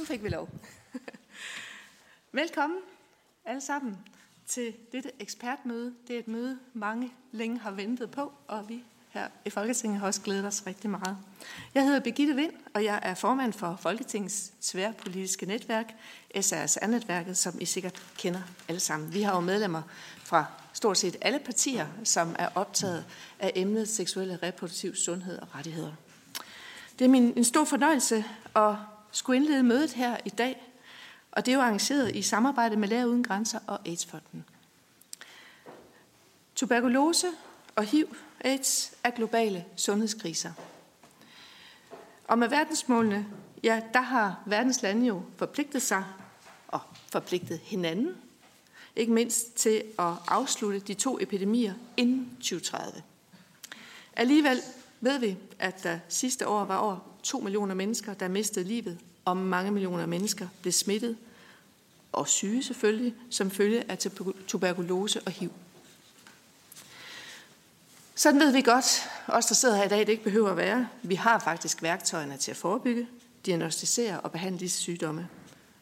nu fik vi lov. Velkommen alle sammen til dette ekspertmøde. Det er et møde, mange længe har ventet på, og vi her i Folketinget har også glædet os rigtig meget. Jeg hedder Birgitte Vind, og jeg er formand for Folketingets tværpolitiske netværk, SRSR-netværket, som I sikkert kender alle sammen. Vi har jo medlemmer fra stort set alle partier, som er optaget af emnet seksuelle reproduktiv sundhed og rettigheder. Det er min, en stor fornøjelse at skulle indlede mødet her i dag, og det er jo arrangeret i samarbejde med Læger Uden Grænser og AIDS-fonden. Tuberkulose og HIV, AIDS er globale sundhedskriser. Og med verdensmålene, ja, der har verdens lande jo forpligtet sig og forpligtet hinanden, ikke mindst til at afslutte de to epidemier inden 2030. Alligevel ved vi, at der sidste år var over 2 millioner mennesker, der mistede livet, og mange millioner mennesker blev smittet og syge selvfølgelig, som følge af tuberkulose og HIV. Sådan ved vi godt, os der sidder her i dag, det ikke behøver at være. Vi har faktisk værktøjerne til at forebygge, diagnostisere og behandle disse sygdomme.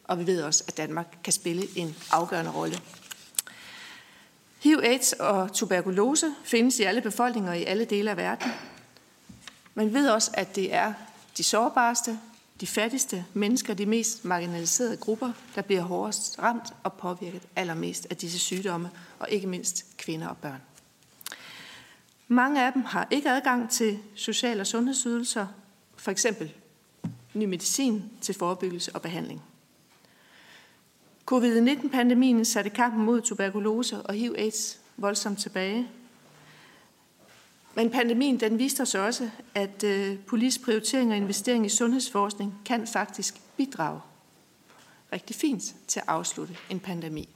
Og vi ved også, at Danmark kan spille en afgørende rolle. HIV, AIDS og tuberkulose findes i alle befolkninger i alle dele af verden. Men vi ved også, at det er de sårbarste, de fattigste mennesker, de mest marginaliserede grupper, der bliver hårdest ramt og påvirket allermest af disse sygdomme, og ikke mindst kvinder og børn. Mange af dem har ikke adgang til social- og sundhedsydelser, for eksempel ny medicin til forebyggelse og behandling. Covid-19-pandemien satte kampen mod tuberkulose og HIV-AIDS voldsomt tilbage. Men pandemien den viste os også, at øh, politisk prioritering og investering i sundhedsforskning kan faktisk bidrage rigtig fint til at afslutte en pandemi.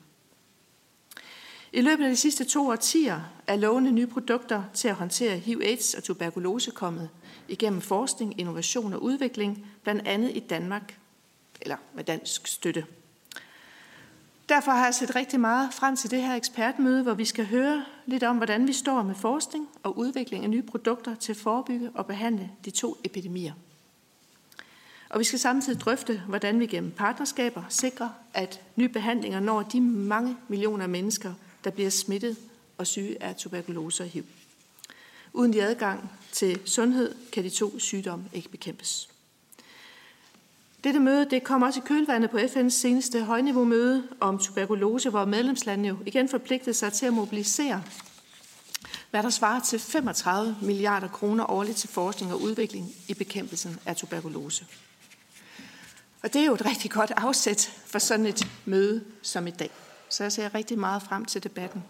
I løbet af de sidste to årtier er lovende nye produkter til at håndtere HIV, AIDS og tuberkulose kommet igennem forskning, innovation og udvikling, blandt andet i Danmark, eller med dansk støtte. Derfor har jeg set rigtig meget frem til det her ekspertmøde, hvor vi skal høre lidt om, hvordan vi står med forskning og udvikling af nye produkter til at forebygge og behandle de to epidemier. Og vi skal samtidig drøfte, hvordan vi gennem partnerskaber sikrer, at nye behandlinger når de mange millioner mennesker, der bliver smittet og syge af tuberkulose og HIV. Uden de adgang til sundhed kan de to sygdomme ikke bekæmpes. Dette møde det kom også i kølvandet på FN's seneste højniveau-møde om tuberkulose, hvor medlemslandene jo igen forpligtede sig til at mobilisere, hvad der svarer til 35 milliarder kroner årligt til forskning og udvikling i bekæmpelsen af tuberkulose. Og det er jo et rigtig godt afsæt for sådan et møde som i dag. Så jeg ser rigtig meget frem til debatten.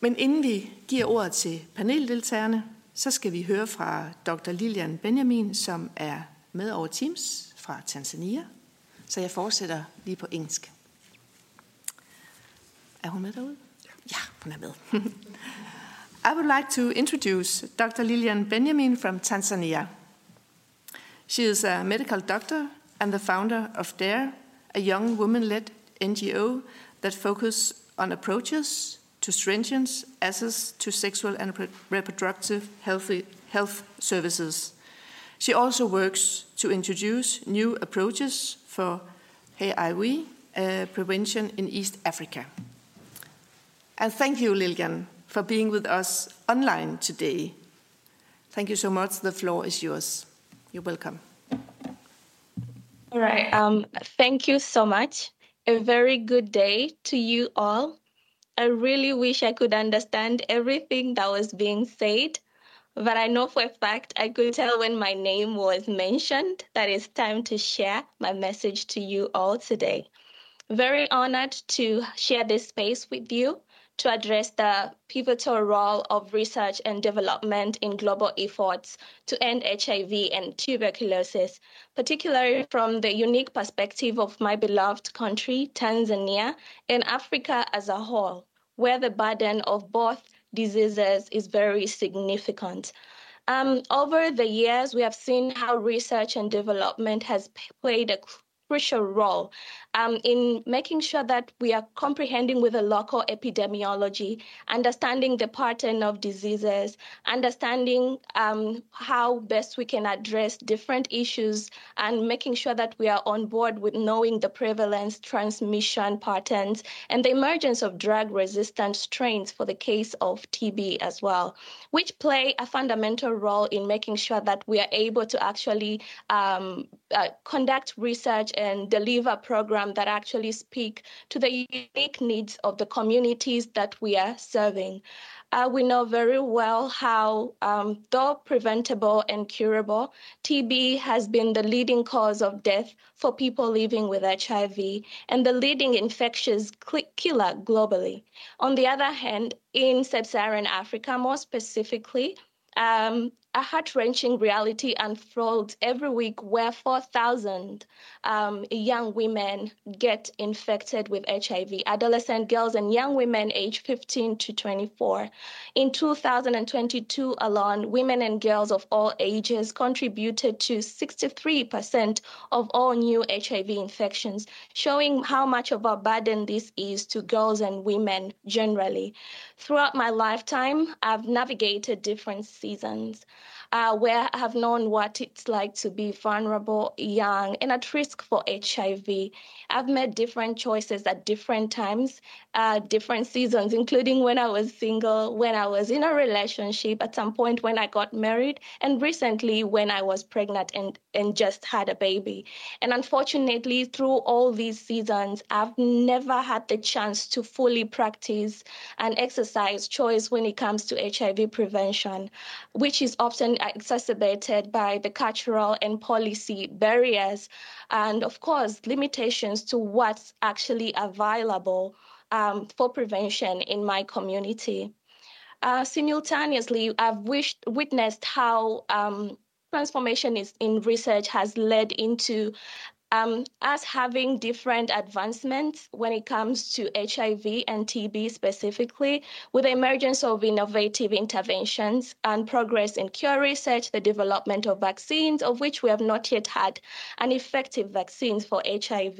Men inden vi giver ordet til paneldeltagerne, så skal vi høre fra dr. Lilian Benjamin, som er med over Teams fra Tanzania. Så jeg fortsætter lige på engelsk. Er hun med derude? Ja, hun er med. I would like to introduce Dr. Lilian Benjamin from Tanzania. She is a medical doctor and the founder of DARE, a young woman-led NGO that focuses on approaches to stringent access to sexual and reproductive healthy, health services she also works to introduce new approaches for HIV uh, prevention in East Africa. And thank you, Lilian, for being with us online today. Thank you so much. The floor is yours. You're welcome. All right. Um, thank you so much. A very good day to you all. I really wish I could understand everything that was being said but I know for a fact I could tell when my name was mentioned that it's time to share my message to you all today. Very honored to share this space with you to address the pivotal role of research and development in global efforts to end HIV and tuberculosis, particularly from the unique perspective of my beloved country, Tanzania, and Africa as a whole, where the burden of both diseases is very significant. Um, over the years, we have seen how research and development has played a crucial role um, in making sure that we are comprehending with the local epidemiology, understanding the pattern of diseases, understanding um, how best we can address different issues, and making sure that we are on board with knowing the prevalence, transmission patterns, and the emergence of drug resistant strains for the case of TB as well, which play a fundamental role in making sure that we are able to actually um, uh, conduct research and deliver programs that actually speak to the unique needs of the communities that we are serving. Uh, we know very well how, um, though preventable and curable, TB has been the leading cause of death for people living with HIV and the leading infectious killer globally. On the other hand, in sub Saharan Africa, more specifically, um, a heart wrenching reality unfolds every week where 4,000 um, young women get infected with HIV, adolescent girls and young women aged 15 to 24. In 2022 alone, women and girls of all ages contributed to 63% of all new HIV infections, showing how much of a burden this is to girls and women generally. Throughout my lifetime, I've navigated different seasons uh, where I have known what it's like to be vulnerable, young, and at risk for HIV. I've made different choices at different times, uh, different seasons, including when I was single, when I was in a relationship, at some point when I got married, and recently when I was pregnant and, and just had a baby. And unfortunately, through all these seasons, I've never had the chance to fully practice and exercise choice when it comes to HIV prevention, which is often exacerbated by the cultural and policy barriers, and of course, limitations to what's actually available um, for prevention in my community. Uh, simultaneously, I've wished, witnessed how um, transformation is in research has led into um, us having different advancements when it comes to HIV and TB specifically, with the emergence of innovative interventions and progress in cure research, the development of vaccines, of which we have not yet had an effective vaccines for HIV,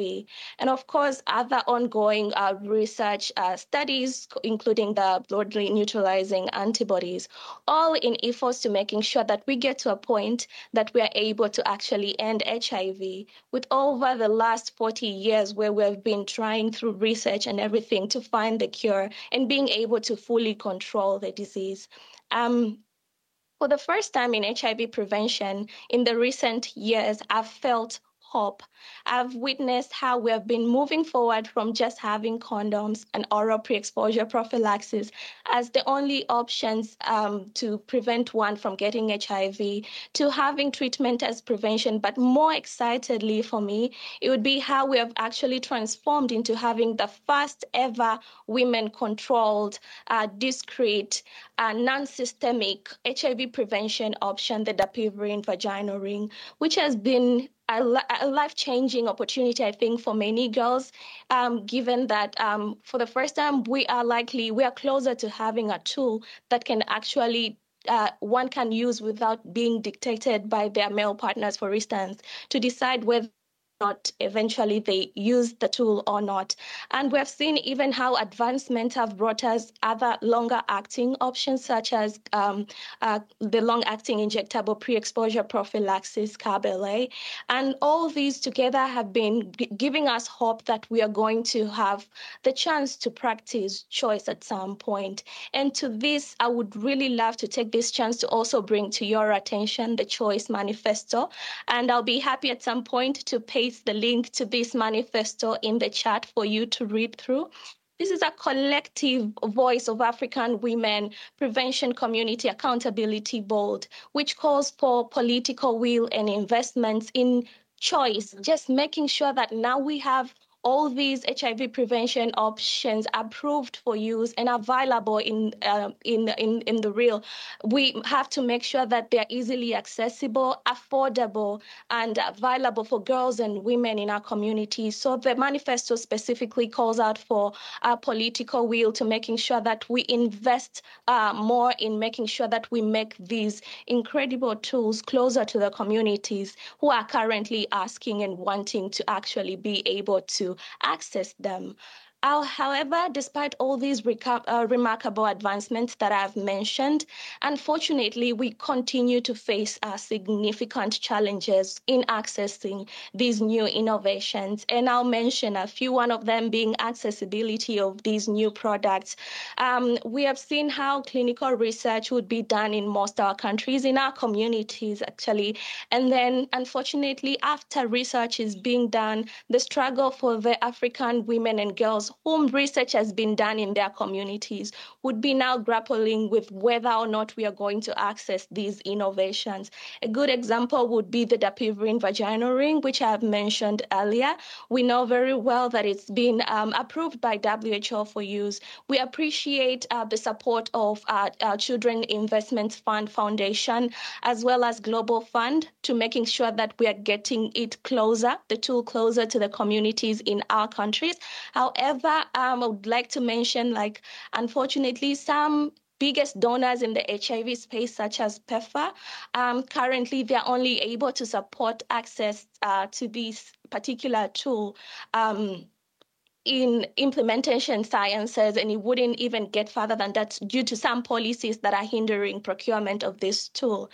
and of course, other ongoing uh, research uh, studies, including the broadly neutralizing antibodies, all in efforts to making sure that we get to a point that we are able to actually end HIV with over the last 40 years where we've been trying through research and everything to find the cure and being able to fully control the disease. Um, for the first time in HIV prevention in the recent years, I've felt hope. I've witnessed how we have been moving forward from just having condoms and oral pre exposure prophylaxis as the only options um, to prevent one from getting HIV to having treatment as prevention. But more excitedly for me, it would be how we have actually transformed into having the first ever women controlled, uh, discreet, uh, non systemic HIV prevention option, the dapivirine vaginal ring, which has been a, life changing opportunity, I think, for many girls, um, given that um, for the first time, we are likely, we are closer to having a tool that can actually uh, one can use without being dictated by their male partners, for instance, to decide whether not eventually they use the tool or not. And we've seen even how advancements have brought us other longer acting options, such as um, uh, the long acting injectable pre exposure prophylaxis, CARB-LA. And all these together have been g- giving us hope that we are going to have the chance to practice choice at some point. And to this, I would really love to take this chance to also bring to your attention the Choice Manifesto. And I'll be happy at some point to pay paste the link to this manifesto in the chat for you to read through. This is a collective voice of African women prevention community accountability board, which calls for political will and investments in choice, just making sure that now we have all these HIV prevention options approved for use and available in, uh, in, in, in the real, we have to make sure that they're easily accessible, affordable, and available for girls and women in our communities. So the manifesto specifically calls out for our political will to making sure that we invest uh, more in making sure that we make these incredible tools closer to the communities who are currently asking and wanting to actually be able to access them. However, despite all these reca- uh, remarkable advancements that I've mentioned, unfortunately, we continue to face uh, significant challenges in accessing these new innovations. And I'll mention a few, one of them being accessibility of these new products. Um, we have seen how clinical research would be done in most of our countries, in our communities, actually. And then, unfortunately, after research is being done, the struggle for the African women and girls whom research has been done in their communities would be now grappling with whether or not we are going to access these innovations. A good example would be the dapivirine vaginal ring, which I have mentioned earlier. We know very well that it's been um, approved by WHO for use. We appreciate uh, the support of our Children Investment Fund Foundation as well as Global Fund to making sure that we are getting it closer, the tool closer to the communities in our countries. However, However, um, I would like to mention, like, unfortunately, some biggest donors in the HIV space, such as PEPFAR, um, currently they're only able to support access uh, to this particular tool. Um, in implementation sciences, and it wouldn't even get further than that due to some policies that are hindering procurement of this tool.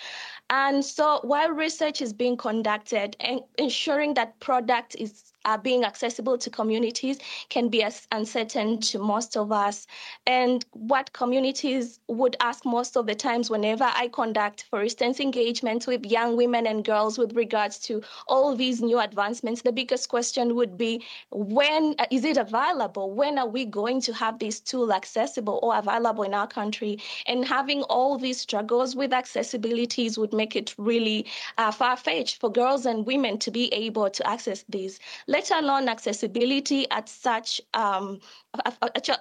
And so, while research is being conducted ensuring that product is are being accessible to communities can be as uncertain to most of us. And what communities would ask most of the times whenever I conduct, for instance, engagements with young women and girls with regards to all these new advancements, the biggest question would be when uh, it available? When are we going to have this tool accessible or available in our country? And having all these struggles with accessibilities would make it really uh, far fetched for girls and women to be able to access these let alone accessibility at such um,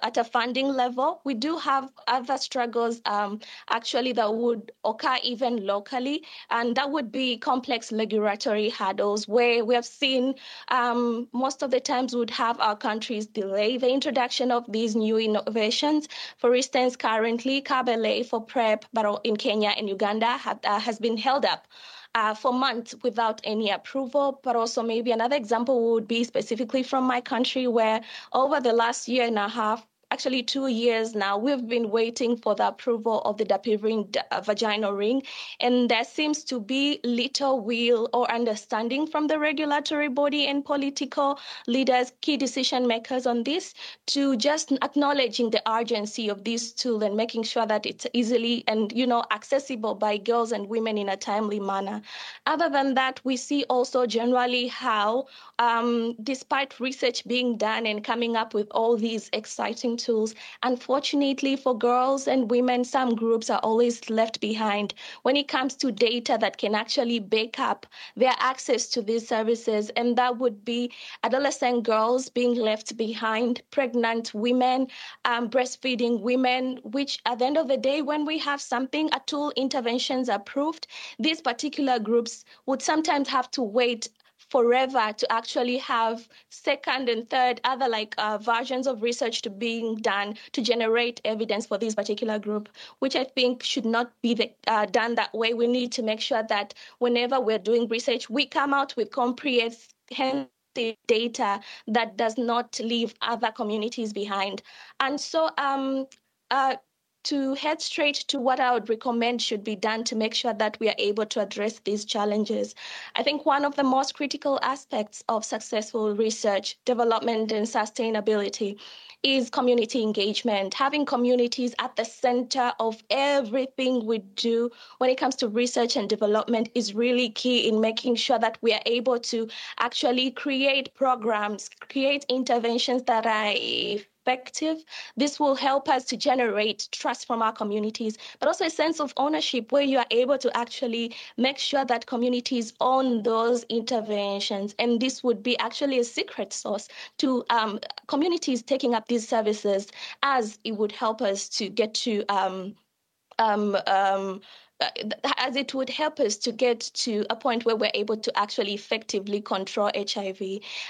at a funding level. We do have other struggles um, actually that would occur even locally, and that would be complex regulatory hurdles where we have seen um, most of the times would have our countries delay the introduction of these new innovations. For instance, currently, CARB-LA for PrEP, but in Kenya and Uganda have, uh, has been held up uh, for months without any approval. But also, maybe another example would be specifically from my country, where over the last year and a half, actually two years now, we've been waiting for the approval of the dapivirine uh, vaginal ring, and there seems to be little will or understanding from the regulatory body and political leaders, key decision makers on this, to just acknowledging the urgency of this tool and making sure that it's easily and you know accessible by girls and women in a timely manner. Other than that, we see also generally how, um, despite research being done and coming up with all these exciting tools. Unfortunately, for girls and women, some groups are always left behind when it comes to data that can actually back up their access to these services. And that would be adolescent girls being left behind, pregnant women, um, breastfeeding women, which at the end of the day, when we have something, a tool interventions approved, these particular groups would sometimes have to wait forever to actually have second and third other like uh, versions of research to being done to generate evidence for this particular group which i think should not be the, uh, done that way. We need to make sure that whenever we're doing research we come out with comprehensive data that does not leave other communities behind. And so um, uh, to head straight to what I would recommend should be done to make sure that we are able to address these challenges. I think one of the most critical aspects of successful research, development, and sustainability is community engagement. Having communities at the center of everything we do when it comes to research and development is really key in making sure that we are able to actually create programs, create interventions that are effective. This will help us to generate trust from our communities, but also a sense of ownership where you are able to actually make sure that communities own those interventions. And this would be actually a secret source to um, communities taking up these services as it would help us to get to um, um, um, uh, as it would help us to get to a point where we're able to actually effectively control HIV.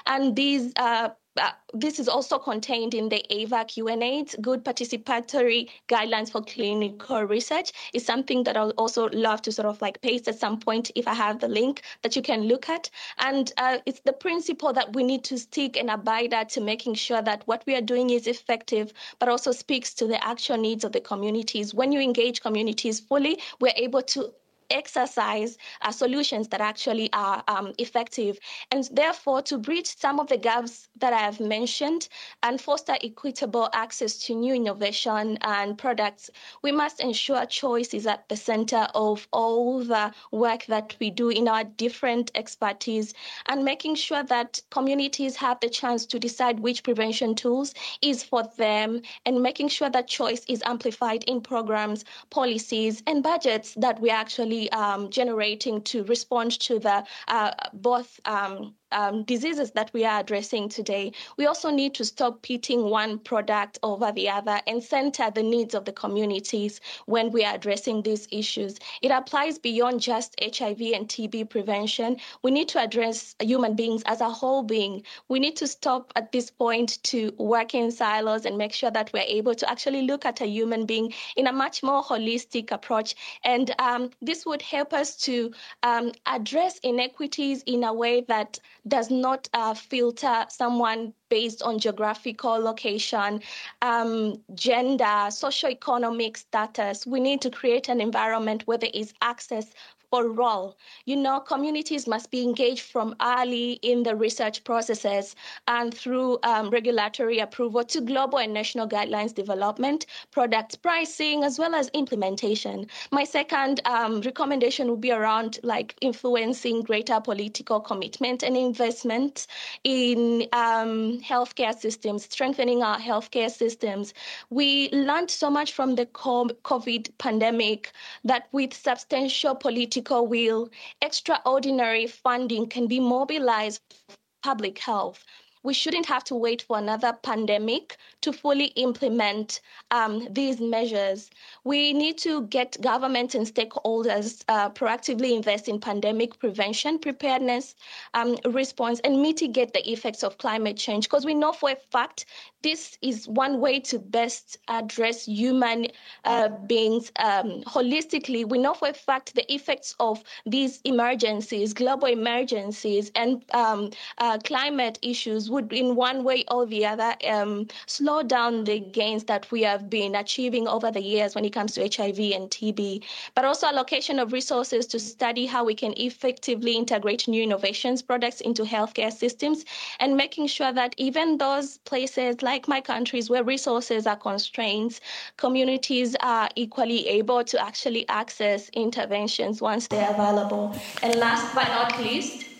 And these uh, uh, this is also contained in the AVAC UNAIDS Good Participatory Guidelines for Clinical Research. is something that I'll also love to sort of like paste at some point if I have the link that you can look at. And uh, it's the principle that we need to stick and abide at to making sure that what we are doing is effective, but also speaks to the actual needs of the communities. When you engage communities fully, we're able to exercise uh, solutions that actually are um, effective. And therefore, to bridge some of the gaps that I have mentioned and foster equitable access to new innovation and products, we must ensure choice is at the center of all the work that we do in our different expertise and making sure that communities have the chance to decide which prevention tools is for them and making sure that choice is amplified in programs, policies, and budgets that we actually um, generating to respond to the uh, both um, um, diseases that we are addressing today, we also need to stop pitting one product over the other and center the needs of the communities when we are addressing these issues. It applies beyond just HIV and TB prevention. We need to address human beings as a whole being. We need to stop at this point to work in silos and make sure that we're able to actually look at a human being in a much more holistic approach. And um, this would help us to um, address inequities in a way that does not uh, filter someone based on geographical location, um, gender, socioeconomic status. We need to create an environment where there is access or role. You know, communities must be engaged from early in the research processes and through um, regulatory approval to global and national guidelines development, product pricing, as well as implementation. My second um, recommendation would be around like influencing greater political commitment and investment in um, healthcare systems, strengthening our healthcare systems. We learned so much from the COVID pandemic that with substantial political political will, extraordinary funding can be mobilized for public health. We shouldn't have to wait for another pandemic to fully implement um, these measures. We need to get government and stakeholders uh, proactively invest in pandemic prevention, preparedness, um, response, and mitigate the effects of climate change. Because we know for a fact this is one way to best address human uh, beings um, holistically. We know for a fact the effects of these emergencies, global emergencies, and um, uh, climate issues would, in one way or the other, um, slow down the gains that we have been achieving over the years when it comes to HIV and TB, but also allocation of resources to study how we can effectively integrate new innovations products into healthcare systems and making sure that even those places like like my countries where resources are constrained, communities are equally able to actually access interventions once they're available. And last but not least,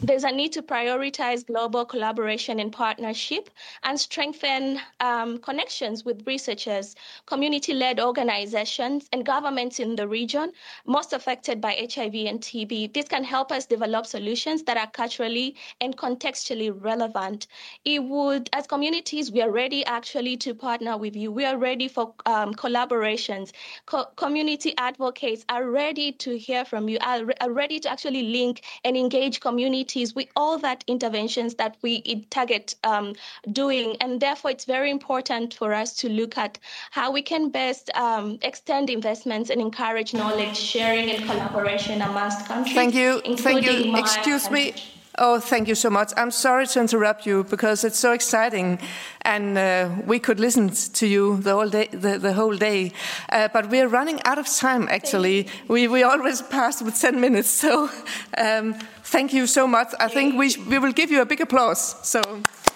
there's a need to prioritize global collaboration and partnership and strengthen um, connections with researchers, community led organizations, and governments in the region most affected by HIV and TB. This can help us develop solutions that are culturally and contextually relevant. It would, as communities, we are ready actually to partner with you. We are ready for um, collaborations. Co- community advocates are ready to hear from you, are, re- are ready to actually link and engage community with all that interventions that we target um, doing. And therefore, it's very important for us to look at how we can best um, extend investments and encourage knowledge sharing and collaboration amongst countries. Thank you. Thank you. Excuse me. Oh, thank you so much. I'm sorry to interrupt you because it's so exciting, and uh, we could listen to you the whole day. The, the whole day, uh, but we are running out of time. Actually, we we always passed with ten minutes. So, um, thank you so much. I think we we will give you a big applause. So,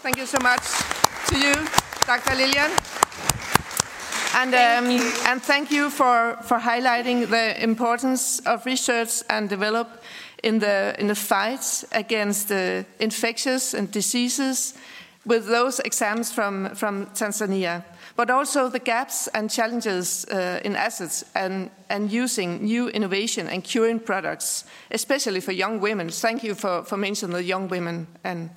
thank you so much to you, Dr. Lilian. And, um, and thank you for, for highlighting the importance of research and develop in the, in the fight against uh, infectious and diseases with those exams from, from Tanzania, but also the gaps and challenges uh, in assets and, and using new innovation and curing products, especially for young women. Thank you for, for mentioning the young women. And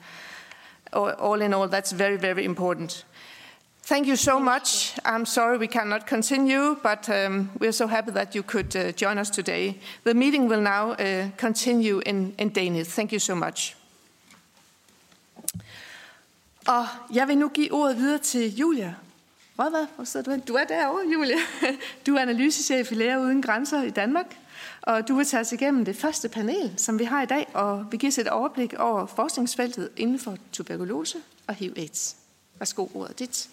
all in all, that's very, very important. Thank you so much. I'm sorry we cannot continue, but um, we're so happy that you could uh, join us today. The meeting will now uh, continue in, in Danish. Thank you so much. Og jeg vil nu give ordet videre til Julia. Hvad, hvad? Hvor sidder du Du er derovre, Julia. Du er analysechef i Læger Uden Grænser i Danmark. Og du vil tage os igennem det første panel, som vi har i dag, og vi giver os et overblik over forskningsfeltet inden for tuberkulose og HIV-AIDS. Værsgo, ordet dit.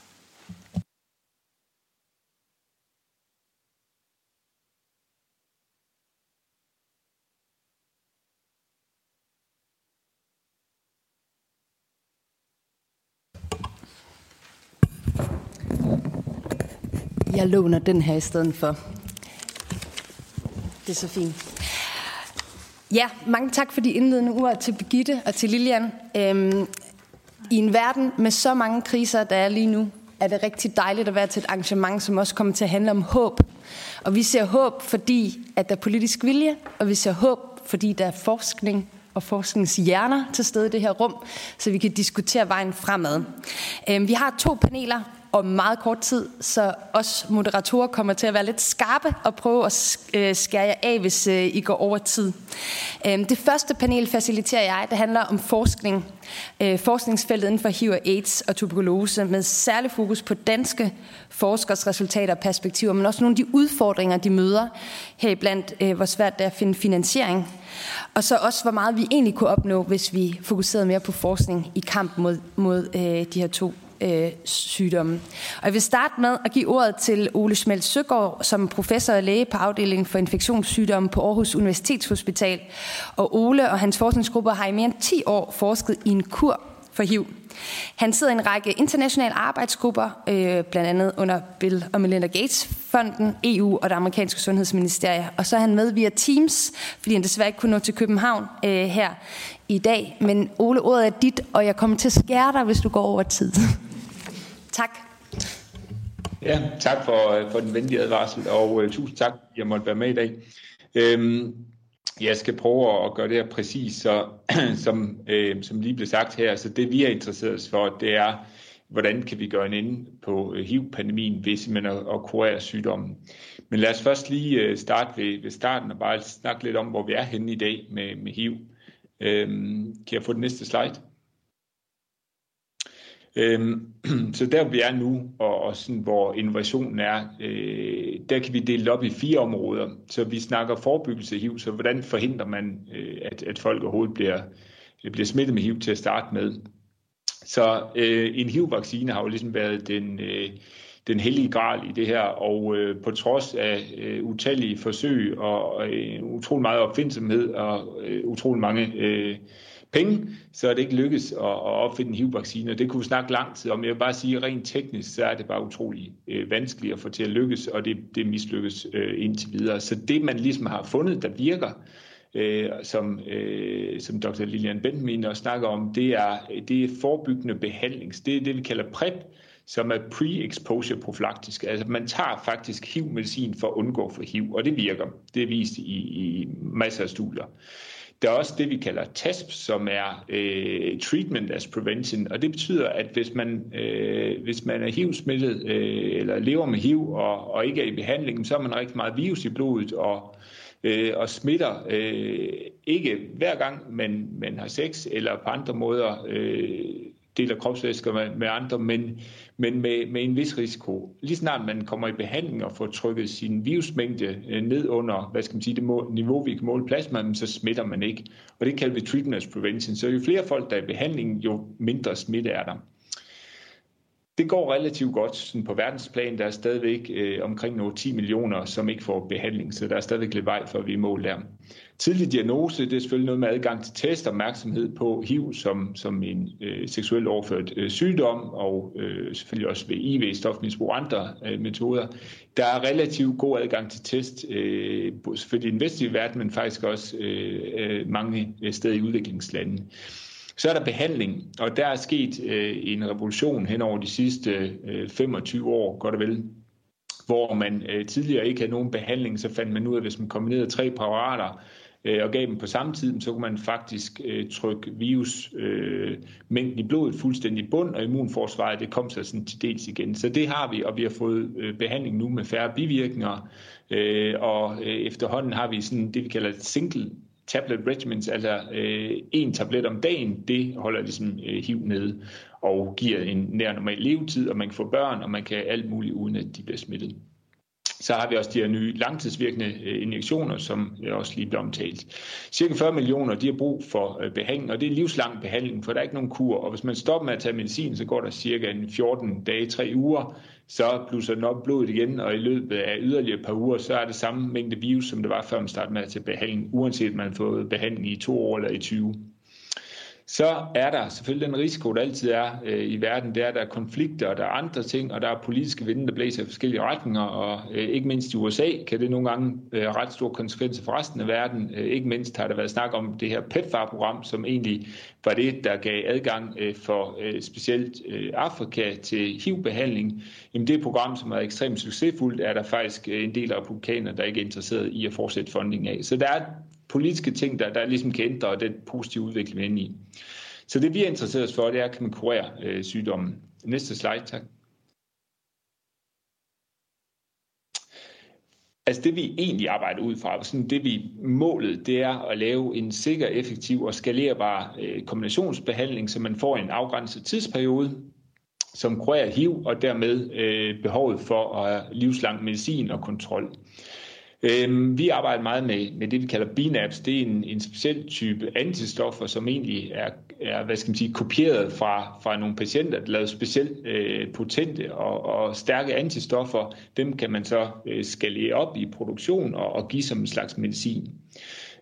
Jeg låner den her i stedet for. Det er så fint. Ja, mange tak for de indledende ord til Begitte og til Lilian. Øhm, I en verden med så mange kriser, der er lige nu, er det rigtig dejligt at være til et arrangement, som også kommer til at handle om håb. Og vi ser håb, fordi at der er politisk vilje, og vi ser håb, fordi der er forskning og forskningshjerner til stede i det her rum, så vi kan diskutere vejen fremad. Øhm, vi har to paneler, om meget kort tid, så os moderatorer kommer til at være lidt skarpe og prøve at øh, skære jer af, hvis øh, I går over tid. Øhm, det første panel faciliterer jeg, det handler om forskning. Øh, forskningsfeltet inden for HIV og AIDS og tuberkulose, med særlig fokus på danske forskers resultater og perspektiver, men også nogle af de udfordringer, de møder, heriblandt hvor svært det er at finde finansiering. Og så også, hvor meget vi egentlig kunne opnå, hvis vi fokuserede mere på forskning i kamp mod, mod øh, de her to øh, sygdomme. Og jeg vil starte med at give ordet til Ole Schmeldt Søgaard, som professor og læge på afdelingen for infektionssygdomme på Aarhus Universitetshospital. Og Ole og hans forskningsgrupper har i mere end 10 år forsket i en kur for HIV. Han sidder i en række internationale arbejdsgrupper, øh, blandt andet under Bill og Melinda Gates Fonden, EU og det amerikanske sundhedsministerie. Og så er han med via Teams, fordi han desværre ikke kunne nå til København øh, her i dag. Men Ole, ordet er dit, og jeg kommer til at skære dig, hvis du går over tid. Tak. Ja, tak for, øh, for den venlige advarsel, og uh, tusind tak, at jeg måtte være med i dag. Øhm, jeg skal prøve at gøre det her præcis, så, som, øh, som lige blev sagt her. Så det vi er interesseret for, det er, hvordan kan vi gøre en ende på øh, HIV-pandemien ved simpelthen at, at kurere sygdommen. Men lad os først lige starte ved, ved starten og bare snakke lidt om, hvor vi er henne i dag med, med HIV. Øhm, kan jeg få den næste slide? Øhm, så der vi er nu, og, og sådan, hvor innovationen er, øh, der kan vi dele op i fire områder. Så vi snakker forebyggelse af HIV, så hvordan forhindrer man, øh, at, at folk overhovedet bliver, bliver smittet med HIV til at starte med. Så øh, en HIV-vaccine har jo ligesom været den, øh, den hellige gral i det her, og øh, på trods af øh, utallige forsøg og øh, utrolig meget opfindsomhed og øh, utrolig mange øh, penge, så er det ikke lykkes at, at opfinde en HIV-vaccine, og det kunne vi snakke lang tid om. Jeg vil bare sige, at rent teknisk, så er det bare utrolig øh, vanskeligt at få til at lykkes, og det, det mislykkes øh, indtil videre. Så det, man ligesom har fundet, der virker, øh, som, øh, som Dr. Lilian Benjamin også snakker om, det er, det er forebyggende behandling. Det er det, vi kalder PrEP, som er pre-exposure profylaktisk. Altså man tager faktisk HIV-medicin for at undgå for HIV, og det virker. Det er vist i, i masser af studier. Der er også det, vi kalder TASP, som er øh, Treatment as Prevention, og det betyder, at hvis man, øh, hvis man er HIV-smittet øh, eller lever med HIV og, og ikke er i behandling, så har man rigtig meget virus i blodet og, øh, og smitter øh, ikke hver gang, men, man har sex eller på andre måder øh, deler kropsvæsker med, med andre, men, men med, med en vis risiko. Lige snart man kommer i behandling og får trykket sin virusmængde øh, ned under, hvad skal man sige, det må, niveau, vi kan måle plasma, så smitter man ikke. Og det kalder vi treatment as prevention. Så jo flere folk, der er i behandling, jo mindre smitte er der. Det går relativt godt sådan på verdensplan. Der er stadigvæk øh, omkring nogle 10 millioner, som ikke får behandling, så der er stadigvæk lidt vej for, vi er mål der. Tidlig diagnose, det er selvfølgelig noget med adgang til test, opmærksomhed på HIV som, som en øh, seksuelt overført øh, sygdom, og øh, selvfølgelig også ved IV, stofmisbrug og andre øh, metoder. Der er relativt god adgang til test, øh, selvfølgelig i den vestlige verden, men faktisk også øh, øh mange øh, steder i udviklingslandene. Så er der behandling, og der er sket øh, en revolution hen over de sidste øh, 25 år, godt og vel, hvor man øh, tidligere ikke havde nogen behandling, så fandt man ud af, at hvis man kombinerede tre præparater øh, og gav dem på samme tid, så kunne man faktisk øh, trykke virusmængden øh, i blodet fuldstændig bund, og immunforsvaret det kom så sådan til dels igen. Så det har vi, og vi har fået øh, behandling nu med færre bivirkninger, øh, og øh, efterhånden har vi sådan det, vi kalder et single tablet regimens, altså øh, en tablet om dagen, det holder ligesom øh, HIV nede og giver en nær normal levetid, og man kan få børn, og man kan alt muligt, uden at de bliver smittet. Så har vi også de her nye langtidsvirkende øh, injektioner, som jeg også lige blev omtalt. Cirka 40 millioner de har brug for øh, behandling, og det er livslang behandling, for der er ikke nogen kur. Og hvis man stopper med at tage medicin, så går der cirka en 14 dage, 3 uger, så blusser den op blodet igen, og i løbet af yderligere et par uger, så er det samme mængde virus, som det var før man startede med at tage behandling, uanset om man har fået behandling i to år eller i 20 så er der selvfølgelig den risiko, der altid er øh, i verden, det er, at der er konflikter, og der er andre ting, og der er politiske vinde, der blæser i forskellige retninger, og øh, ikke mindst i USA kan det nogle gange øh, ret store konsekvenser for resten af verden. Øh, ikke mindst har der været snak om det her PEPFAR-program, som egentlig var det, der gav adgang øh, for øh, specielt øh, Afrika til HIV-behandling. Jamen det program, som er ekstremt succesfuldt, er der faktisk øh, en del af republikanere, der ikke er interesseret i at fortsætte funding af. Så der er politiske ting, der, der ligesom kan ændre den positive udvikling, vi er inde i. Så det vi er interesseret os for, det er, kan man kurere øh, sygdommen. Næste slide, tak. Altså det vi egentlig arbejder ud fra, sådan det vi målet, det er at lave en sikker, effektiv og skalerbar øh, kombinationsbehandling, så man får en afgrænset tidsperiode, som kurerer HIV og dermed øh, behovet for at have livslang medicin og kontrol. Øhm, vi arbejder meget med, med det, vi kalder BNAPs. Det er en, en speciel type antistoffer, som egentlig er, er hvad skal man sige, kopieret fra, fra nogle patienter, der lavet specielt øh, potente og, og stærke antistoffer. Dem kan man så øh, skalere op i produktion og, og give som en slags medicin.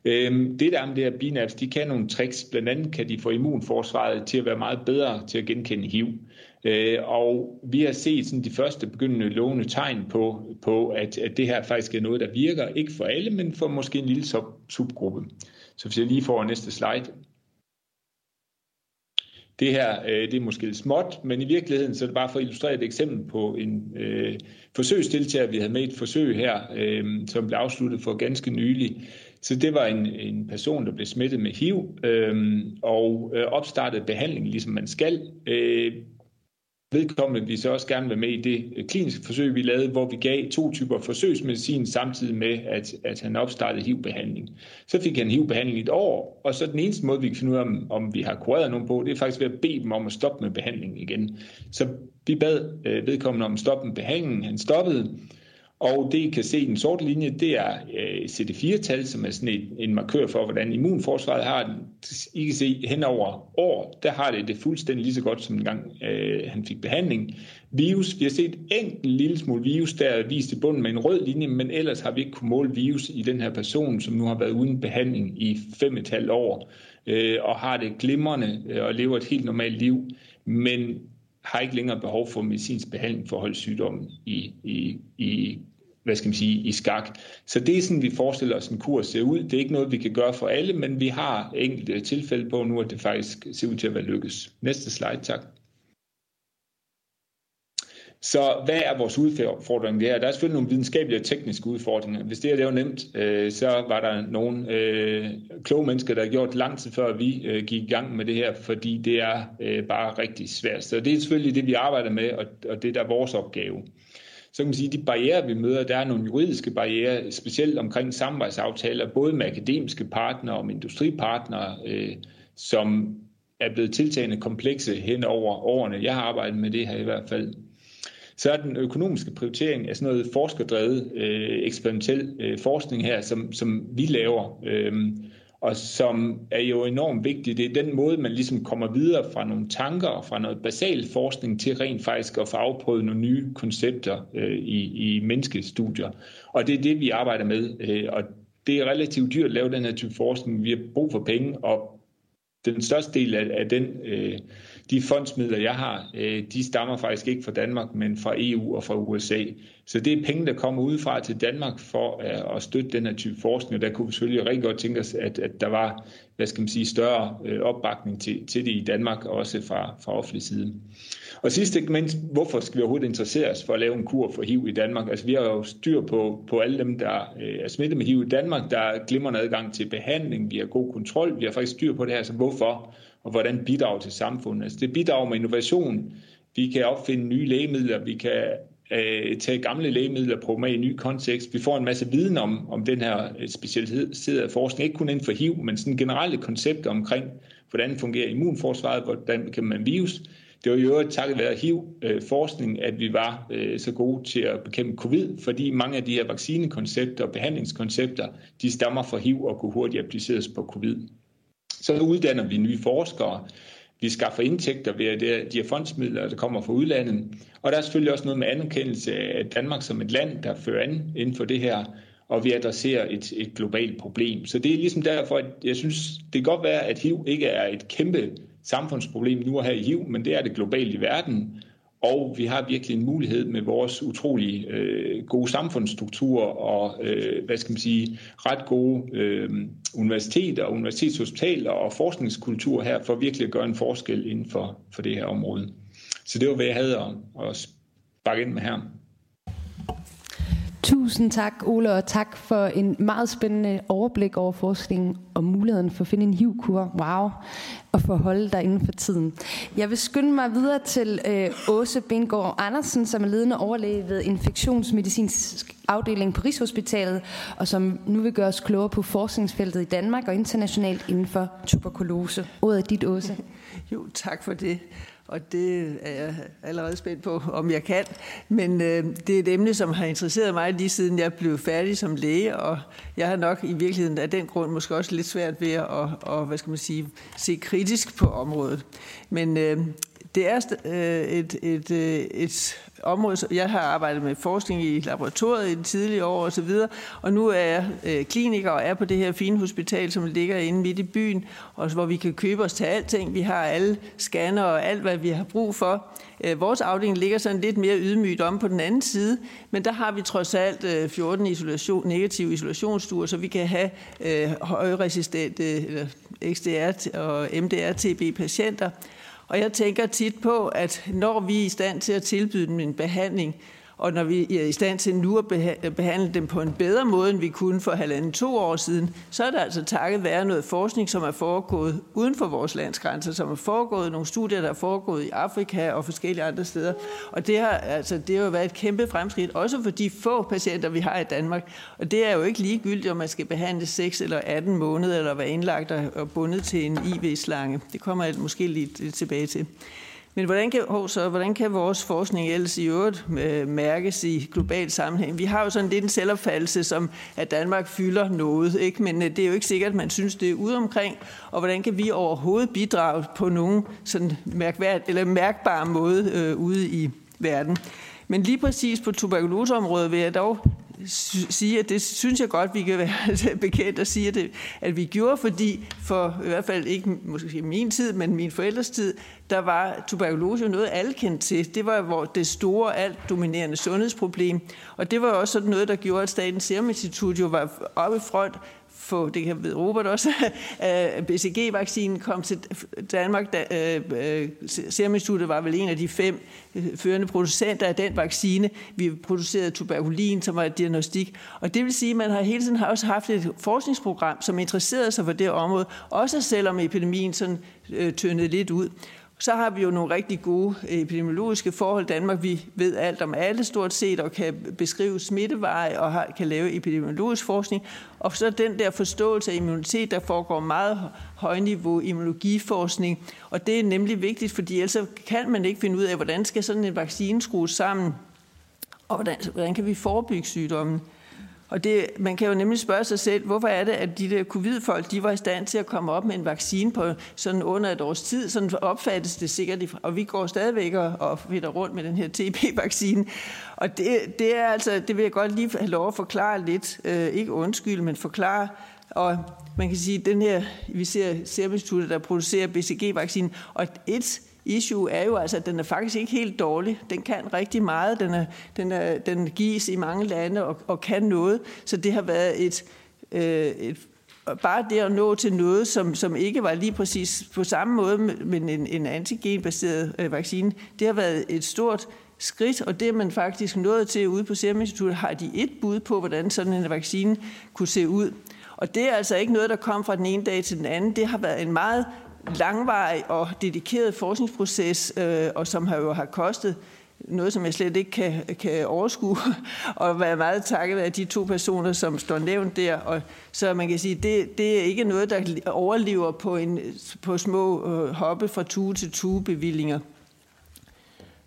Øhm, det der med det her BNAPs, de kan nogle tricks. Blandt andet kan de få immunforsvaret til at være meget bedre til at genkende HIV. Øh, og vi har set sådan de første begyndende lovende tegn på, på at, at det her faktisk er noget, der virker, ikke for alle, men for måske en lille sub, subgruppe. Så hvis jeg lige får næste slide. Det her, øh, det er måske lidt småt, men i virkeligheden så er det bare for at illustrere et eksempel på en øh, forsøgsdeltager, vi havde med et forsøg her, øh, som blev afsluttet for ganske nylig. Så det var en, en person, der blev smittet med HIV øh, og øh, opstartede behandling, ligesom man skal. Øh, vedkommende vi så også gerne være med i det øh, kliniske forsøg, vi lavede, hvor vi gav to typer forsøgsmedicin samtidig med, at, at han opstartede HIV-behandling. Så fik han HIV-behandling i et år, og så den eneste måde, vi kan finde ud af, om, om vi har kureret nogen på, det er faktisk ved at bede dem om at stoppe med behandlingen igen. Så vi bad øh, vedkommende om at stoppe med behandlingen. Han stoppede, og det, I kan se i den sorte linje, det er øh, CD4-tal, som er sådan en, en markør for, hvordan immunforsvaret har den. I kan se hen over år, der har det det fuldstændig lige så godt, som gang øh, han fik behandling. Virus, vi har set enkelt lille smule virus, der er vist i bunden med en rød linje, men ellers har vi ikke kunnet måle virus i den her person, som nu har været uden behandling i fem et halvt år, øh, og har det glimrende øh, og lever et helt normalt liv. Men har ikke længere behov for medicinsk behandling for at holde sygdommen i, i, i hvad skal man sige, i skak. Så det er sådan, vi forestiller os en kurs ser ud. Det er ikke noget, vi kan gøre for alle, men vi har enkelte tilfælde på nu, at det faktisk ser ud til at være lykkes. Næste slide, tak. Så hvad er vores udfordring det her? Der er selvfølgelig nogle videnskabelige og tekniske udfordringer. Hvis det er det var nemt, øh, så var der nogle øh, kloge mennesker, der har gjort lang tid før vi øh, gik i gang med det her, fordi det er øh, bare rigtig svært. Så det er selvfølgelig det, vi arbejder med, og, og det der er vores opgave så kan man sige, at de barriere, vi møder, der er nogle juridiske barriere, specielt omkring samarbejdsaftaler, både med akademiske partnere og med industripartnere, øh, som er blevet tiltagende komplekse hen over årene. Jeg har arbejdet med det her i hvert fald. Så er den økonomiske prioritering af sådan noget forskerdrevet øh, eksperimentel øh, forskning her, som, som vi laver. Øh, og som er jo enormt vigtigt. Det er den måde, man ligesom kommer videre fra nogle tanker og fra noget basal forskning til rent faktisk at få afprøvet nogle nye koncepter øh, i, i menneskestudier. Og det er det, vi arbejder med. Øh, og det er relativt dyrt at lave den her type forskning. Vi har brug for penge, og den største del af, af den øh, de fondsmidler, jeg har, øh, de stammer faktisk ikke fra Danmark, men fra EU og fra USA. Så det er penge, der kommer udefra til Danmark for øh, at støtte den her type forskning, og der kunne vi selvfølgelig rigtig godt tænke os, at, at der var hvad skal man sige, større øh, opbakning til, til det i Danmark, også fra, fra offentlig side. Og sidst ikke mindst, hvorfor skal vi overhovedet interessere os for at lave en kur for HIV i Danmark? Altså vi har jo styr på, på alle dem, der er smittet med HIV i Danmark. Der er glimrende adgang til behandling, vi har god kontrol, vi har faktisk styr på det her, så hvorfor og hvordan bidrager til samfundet? Altså det bidrager med innovation. Vi kan opfinde nye lægemidler, vi kan øh, tage gamle lægemidler og prøve med i en ny kontekst. Vi får en masse viden om, om den her øh, specialiserede forskning, ikke kun inden for HIV, men sådan generelle koncepter omkring, hvordan fungerer immunforsvaret, hvordan kan man virus. Det var jo takket være HIV-forskning, øh, at vi var øh, så gode til at bekæmpe covid, fordi mange af de her vaccinekoncepter og behandlingskoncepter, de stammer fra HIV og kunne hurtigt appliceres på covid. Så uddanner vi nye forskere, vi skaffer indtægter ved de her fondsmidler, der kommer fra udlandet. Og der er selvfølgelig også noget med anerkendelse af Danmark som et land, der fører an inden for det her, og vi adresserer et, et globalt problem. Så det er ligesom derfor, at jeg synes, det kan godt være, at HIV ikke er et kæmpe samfundsproblem nu og her i HIV, men det er det globalt i verden. Og vi har virkelig en mulighed med vores utrolig øh, gode samfundsstruktur og øh, hvad skal man sige, ret gode øh, universiteter, universitetshospitaler og forskningskultur her for virkelig at gøre en forskel inden for, for det her område. Så det var, hvad jeg havde at, at sparke ind med her. Tusind tak, Ole, og tak for en meget spændende overblik over forskningen og muligheden for at finde en HIV-kur. Wow. Og for at holde dig inden for tiden. Jeg vil skynde mig videre til øh, Åse Bengård Andersen, som er ledende overlæge ved infektionsmedicinsk afdeling på Rigshospitalet, og som nu vil gøre os klogere på forskningsfeltet i Danmark og internationalt inden for tuberkulose. Ordet er dit, Åse. Jo, tak for det og det er jeg allerede spændt på, om jeg kan. Men øh, det er et emne, som har interesseret mig lige siden jeg blev færdig som læge, og jeg har nok i virkeligheden af den grund måske også lidt svært ved at og, hvad skal man sige, se kritisk på området. Men øh, det er øh, et, et, øh, et område, jeg har arbejdet med forskning i laboratoriet i de tidlige år og så videre, og nu er jeg øh, kliniker og er på det her fine hospital, som ligger inde midt i byen, og hvor vi kan købe os til alting. Vi har alle scanner og alt, hvad vi har brug for. Øh, vores afdeling ligger sådan lidt mere ydmygt om på den anden side, men der har vi trods alt øh, 14 isolation, negative isolationsstuer, så vi kan have øh, højresistente eller XDR og MDR-TB-patienter, og jeg tænker tit på, at når vi er i stand til at tilbyde dem en behandling, og når vi er i stand til nu at behandle dem på en bedre måde, end vi kunne for halvanden to år siden, så er der altså takket være noget forskning, som er foregået uden for vores landsgrænser, som er foregået nogle studier, der er foregået i Afrika og forskellige andre steder. Og det har, altså, det har jo været et kæmpe fremskridt, også for de få patienter, vi har i Danmark. Og det er jo ikke ligegyldigt, om man skal behandle 6 eller 18 måneder, eller være indlagt og bundet til en IV-slange. Det kommer jeg måske lidt tilbage til. Men hvordan kan, oh, så, hvordan kan vores forskning ellers i øvrigt øh, mærkes i global sammenhæng? Vi har jo sådan lidt en selvopfattelse, som at Danmark fylder noget, ikke? men øh, det er jo ikke sikkert, at man synes, det er ude omkring. Og hvordan kan vi overhovedet bidrage på nogen sådan mærkværd, eller mærkbar måde øh, ude i verden? Men lige præcis på tuberkuloseområdet vil jeg dog sige, at det synes jeg godt, vi kan være bekendt at sige, at, det, at vi gjorde, fordi for i hvert fald ikke måske min tid, men min forældres tid, der var tuberkulose noget, alle kendte til. Det var hvor det store, alt dominerende sundhedsproblem. Og det var også sådan noget, der gjorde, at Statens Serum Institut jo var oppe i front få, det kan ved Robert også, øh, at BCG-vaccinen kom til Danmark. Da, øh, øh Serum Instituttet var vel en af de fem øh, førende producenter af den vaccine. Vi producerede tuberkulin, som var et diagnostik. Og det vil sige, at man har hele tiden har også haft et forskningsprogram, som interesserede sig for det område, også selvom epidemien sådan øh, tyndede lidt ud. Så har vi jo nogle rigtig gode øh, epidemiologiske forhold i Danmark. Vi ved alt om alle stort set og kan beskrive smitteveje og har, kan lave epidemiologisk forskning. Og så den der forståelse af immunitet, der foregår meget højniveau immunologiforskning. Og det er nemlig vigtigt, fordi ellers kan man ikke finde ud af, hvordan skal sådan en vaccine skrues sammen, og hvordan, hvordan kan vi forebygge sygdommen. Og det, man kan jo nemlig spørge sig selv, hvorfor er det, at de der covid-folk, de var i stand til at komme op med en vaccine på sådan under et års tid. Sådan opfattes det sikkert, og vi går stadigvæk og, og rundt med den her TB-vaccine. Og det, det, er altså, det vil jeg godt lige have lov at forklare lidt. Øh, ikke undskyld, men forklare. Og man kan sige, at den her, vi ser Serum der producerer BCG-vaccinen, og et issue er jo altså, at den er faktisk ikke helt dårlig. Den kan rigtig meget. Den, er, den, er, den gives i mange lande og, og kan noget. Så det har været et, øh, et bare det at nå til noget, som, som ikke var lige præcis på samme måde, men en, en antigenbaseret øh, vaccine, det har været et stort skridt, og det er man faktisk nået til ude på Serum Institut, har de et bud på, hvordan sådan en vaccine kunne se ud. Og det er altså ikke noget, der kom fra den ene dag til den anden. Det har været en meget langvarig og dedikeret forskningsproces, øh, og som har jo har kostet noget, som jeg slet ikke kan, kan overskue, og være meget takket af de to personer, som står nævnt der. Og, så man kan sige, det, det er ikke noget, der overlever på, en, på små øh, hoppe fra tue til tue bevillinger.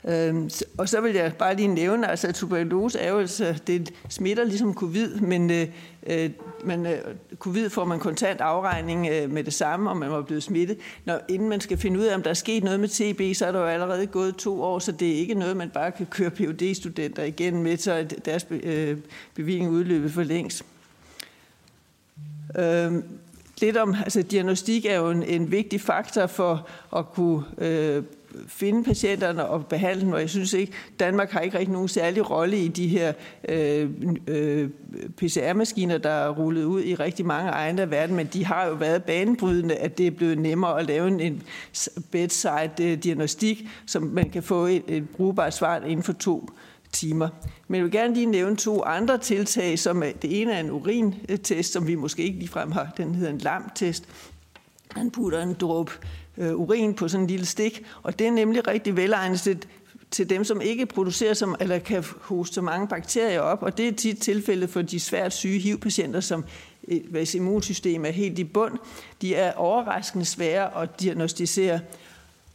Øhm, og så vil jeg bare lige nævne, altså, at tuberkulose er jo, altså, det smitter ligesom covid, men øh, øh man, øh, covid får man kontant afregning øh, med det samme, om man var blevet smittet. Når, inden man skal finde ud af, om der er sket noget med TB, så er der jo allerede gået to år, så det er ikke noget, man bare kan køre phd studenter igen med, så deres øh, bevilling udløbet for længst. Øh, lidt om, altså diagnostik er jo en, en vigtig faktor for at kunne øh, finde patienterne og behandle dem, og jeg synes ikke, Danmark har ikke rigtig nogen særlig rolle i de her øh, øh, PCR-maskiner, der er rullet ud i rigtig mange egne af verden, men de har jo været banebrydende, at det er blevet nemmere at lave en bedside-diagnostik, øh, som man kan få et, et brugbart svar inden for to timer. Men jeg vil gerne lige nævne to andre tiltag, som er, det ene er en urintest, som vi måske ikke ligefrem har, den hedder en lamtest. Man putter en dråbe øh, urin på sådan en lille stik, og det er nemlig rigtig velegnet til, til dem, som ikke producerer som, eller kan hoste mange bakterier op, og det er tit tilfældet for de svært syge HIV-patienter, som øh, hvis immunsystem er helt i bund. De er overraskende svære at diagnostisere.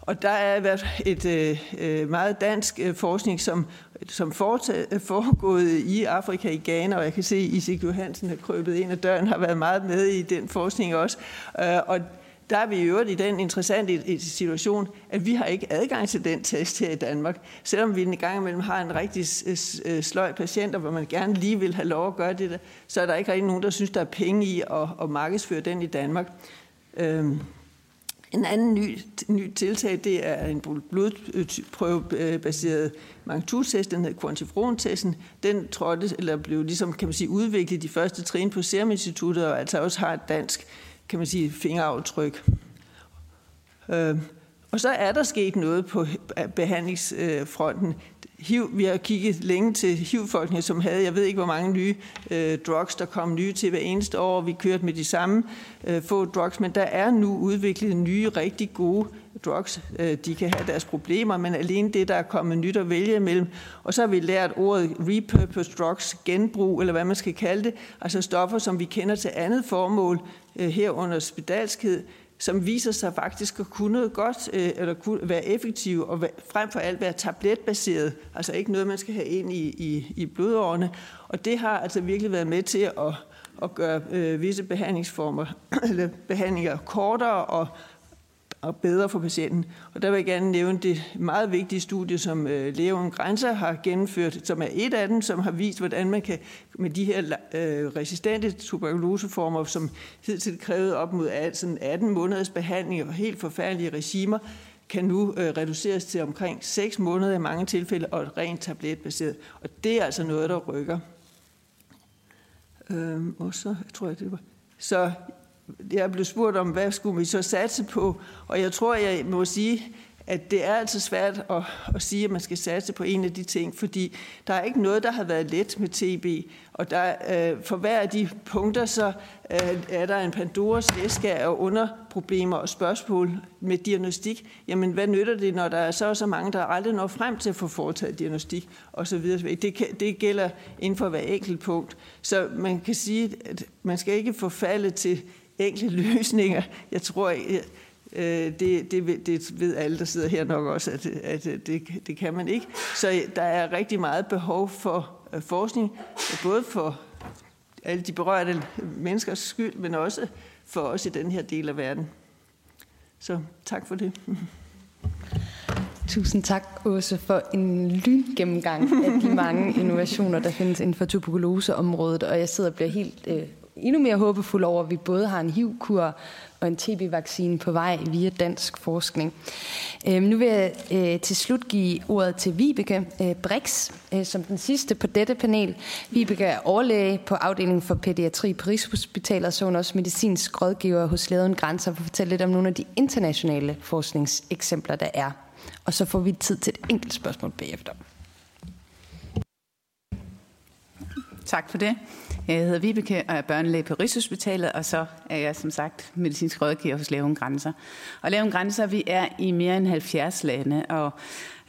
Og der er været et øh, øh, meget dansk øh, forskning, som, som foretaget, foregået i Afrika, i Ghana, og jeg kan se, at Isik Johansen har krøbet ind ad døren, har været meget med i den forskning også. Øh, og der er vi i øvrigt i den interessante situation, at vi har ikke adgang til den test her i Danmark. Selvom vi en gang imellem har en rigtig sløj patient, hvor man gerne lige vil have lov at gøre det, så er der ikke rigtig nogen, der synes, der er penge i at, at markedsføre den i Danmark. Øhm. En anden ny, ny tiltag, det er en blodprøvebaseret magnitudtest, den hedder quantifron-testen. Den trådte, eller blev ligesom, kan man sige, udviklet de første trin på Serum Instituttet, og altså også har et dansk kan man sige, fingeraftryk. Øh, og så er der sket noget på behandlingsfronten. HIV, vi har kigget længe til HIV-folkene, som havde, jeg ved ikke hvor mange nye øh, drugs, der kom nye til hver eneste år. Vi kørte med de samme øh, få drugs, men der er nu udviklet nye, rigtig gode drugs. Øh, de kan have deres problemer, men alene det, der er kommet nyt at vælge imellem. Og så har vi lært ordet repurpose drugs, genbrug, eller hvad man skal kalde det, altså stoffer, som vi kender til andet formål, Øh, herunder spedalskhed, som viser sig faktisk at kunne noget godt, øh, eller kunne være effektive, og frem for alt være tabletbaseret, altså ikke noget, man skal have ind i, i, i blodårene. Og det har altså virkelig været med til at, at gøre øh, visse behandlingsformer, eller behandlinger kortere og og bedre for patienten. Og der vil jeg gerne nævne det meget vigtige studie, som øh, Læge Grænser har gennemført, som er et af dem, som har vist, hvordan man kan med de her øh, resistente tuberkuloseformer, som hidtil krævede op mod 18 måneders behandling og helt forfærdelige regimer, kan nu øh, reduceres til omkring 6 måneder i mange tilfælde, og rent tabletbaseret. Og det er altså noget, der rykker. Øhm, og så, jeg tror jeg, det var... Så jeg blev spurgt om, hvad skulle vi så satse på? Og jeg tror, jeg må sige, at det er altså svært at, at sige, at man skal satse på en af de ting, fordi der er ikke noget, der har været let med TB. Og der, øh, for hver af de punkter, så øh, er der en Pandoras æske af underproblemer og spørgsmål med diagnostik. Jamen, hvad nytter det, når der er så så mange, der aldrig når frem til at få foretaget diagnostik osv.? Det, det gælder inden for hver enkelt punkt. Så man kan sige, at man skal ikke forfalde til enkle løsninger. Jeg tror, jeg, øh, det, det, det ved alle, der sidder her nok også, at, at øh, det, det kan man ikke. Så øh, der er rigtig meget behov for forskning, både for alle de berørte menneskers skyld, men også for os i den her del af verden. Så tak for det. Tusind tak, Åse, for en lyngennemgang af de mange innovationer, der findes inden for tuberkuloseområdet. Og jeg sidder og bliver helt øh, endnu mere håbefuld over, at vi både har en HIV-kur og en TB-vaccine på vej via dansk forskning. Øh, nu vil jeg øh, til slut give ordet til Vibeke øh, Brix, øh, som den sidste på dette panel. Vibeke er overlæge på afdelingen for pædiatri på Rigshospitalet, og så hun også medicinsk rådgiver hos Læden Grænser for at fortælle lidt om nogle af de internationale forskningseksempler, der er. Og så får vi tid til et enkelt spørgsmål bagefter. Tak for det. Jeg hedder Vibeke og er børnelæge på Rigshospitalet, og så er jeg som sagt medicinsk rådgiver hos Læven Grænser. Og Læven Grænser, vi er i mere end 70 lande og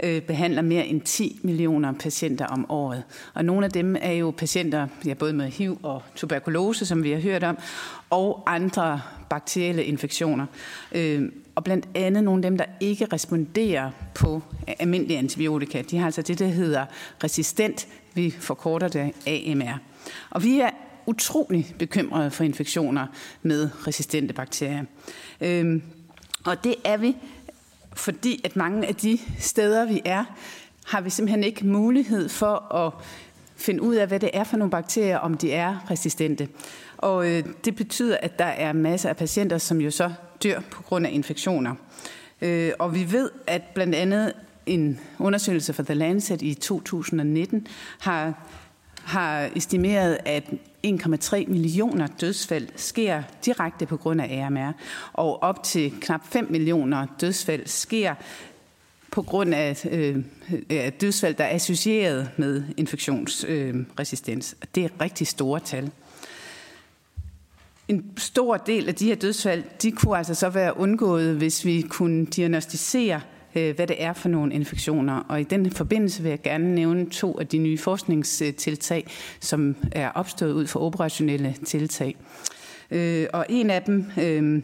øh, behandler mere end 10 millioner patienter om året. Og nogle af dem er jo patienter, ja, både med HIV og tuberkulose, som vi har hørt om, og andre bakterielle infektioner. Øh, og blandt andet nogle af dem, der ikke responderer på øh, almindelige antibiotika. De har altså det, der hedder resistent, vi forkorter det AMR. Og vi er utrolig bekymrede for infektioner med resistente bakterier. Øhm, og det er vi, fordi at mange af de steder, vi er, har vi simpelthen ikke mulighed for at finde ud af, hvad det er for nogle bakterier, om de er resistente. Og øh, det betyder, at der er masser af patienter, som jo så dør på grund af infektioner. Øh, og vi ved, at blandt andet en undersøgelse fra The Lancet i 2019 har har estimeret, at 1,3 millioner dødsfald sker direkte på grund af AMR, og op til knap 5 millioner dødsfald sker på grund af øh, dødsfald, der er associeret med infektionsresistens. Øh, det er rigtig store tal. En stor del af de her dødsfald, de kunne altså så være undgået, hvis vi kunne diagnostisere Øh, hvad det er for nogle infektioner. Og i den forbindelse vil jeg gerne nævne to af de nye forskningstiltag, som er opstået ud fra operationelle tiltag. Øh, og en af dem øh,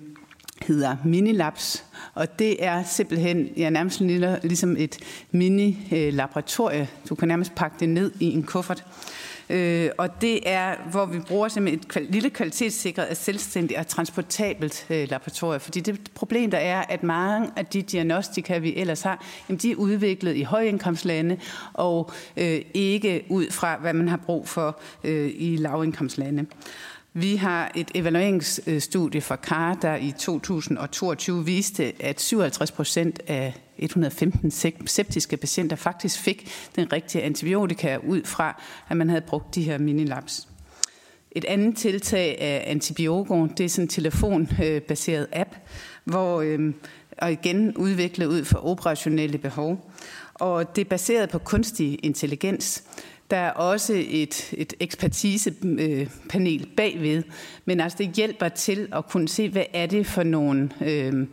hedder Minilabs, og det er simpelthen ja, nærmest ligesom et mini-laboratorie. Du kan nærmest pakke det ned i en kuffert. Øh, og det er, hvor vi bruger simpelthen et kval- lille kvalitetssikret, selvstændigt og transportabelt øh, laboratorium. Fordi det problem, der er, at mange af de diagnostika, vi ellers har, jamen, de er udviklet i højindkomstlande, og øh, ikke ud fra, hvad man har brug for øh, i lavindkomstlande. Vi har et evalueringsstudie fra CAR, der i 2022 viste, at 57 procent af 115 septiske patienter faktisk fik den rigtige antibiotika ud fra, at man havde brugt de her minilabs. Et andet tiltag af Antibiogo, det er sådan en telefonbaseret app, hvor, øh, og igen udviklet ud for operationelle behov. Og det er baseret på kunstig intelligens. Der er også et, et ekspertisepanel bagved, men altså det hjælper til at kunne se, hvad er det for nogle øh,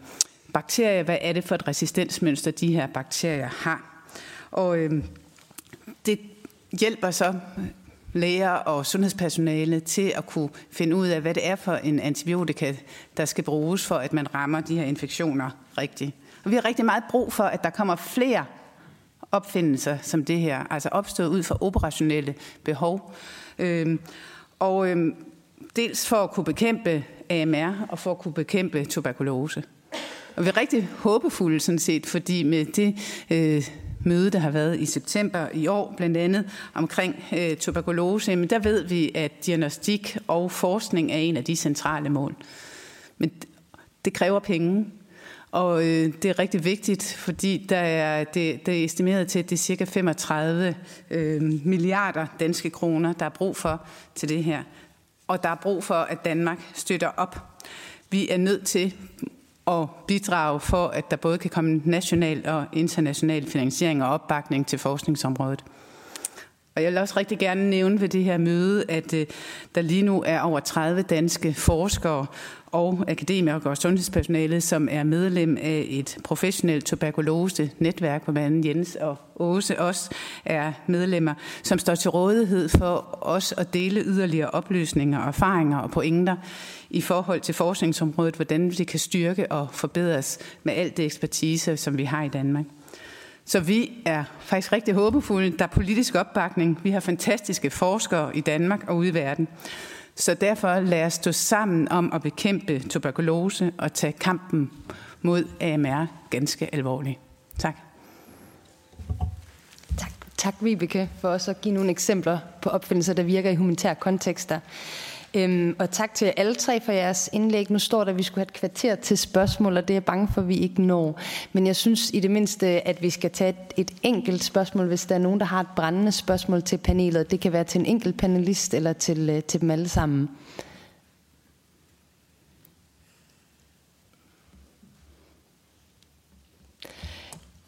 bakterier, hvad er det for et resistensmønster, de her bakterier har. Og øh, det hjælper så læger og sundhedspersonale til at kunne finde ud af, hvad det er for en antibiotika, der skal bruges for, at man rammer de her infektioner rigtigt. Og vi har rigtig meget brug for, at der kommer flere opfindelser som det her, altså opstået ud fra operationelle behov. Øhm, og øhm, dels for at kunne bekæmpe AMR og for at kunne bekæmpe tuberkulose. Og vi er rigtig håbefulde sådan set, fordi med det øh, møde, der har været i september i år, blandt andet omkring øh, tuberkulose, men der ved vi, at diagnostik og forskning er en af de centrale mål. Men det kræver penge, og øh, det er rigtig vigtigt, fordi der er, det, det er estimeret til, at det er cirka 35 øh, milliarder danske kroner, der er brug for til det her. Og der er brug for, at Danmark støtter op. Vi er nødt til at bidrage for, at der både kan komme national og international finansiering og opbakning til forskningsområdet. Og jeg vil også rigtig gerne nævne ved det her møde, at øh, der lige nu er over 30 danske forskere og akademikere og sundhedspersonale, som er medlem af et professionelt tuberkulose-netværk, hvor man Jens og Åse også er medlemmer, som står til rådighed for os at dele yderligere oplysninger, erfaringer og pointer i forhold til forskningsområdet, hvordan det kan styrke og forbedres med alt det ekspertise, som vi har i Danmark. Så vi er faktisk rigtig håbefulde. Der er politisk opbakning. Vi har fantastiske forskere i Danmark og ude i verden. Så derfor lad os stå sammen om at bekæmpe tuberkulose og tage kampen mod AMR ganske alvorligt. Tak. Tak, tak Vibeke, for også at give nogle eksempler på opfindelser, der virker i humanitære kontekster. Øhm, og tak til alle tre for jeres indlæg. Nu står der, at vi skulle have et kvarter til spørgsmål, og det er jeg bange for, at vi ikke når. Men jeg synes i det mindste, at vi skal tage et, et enkelt spørgsmål, hvis der er nogen, der har et brændende spørgsmål til panelet. Det kan være til en enkelt panelist eller til, øh, til dem alle sammen.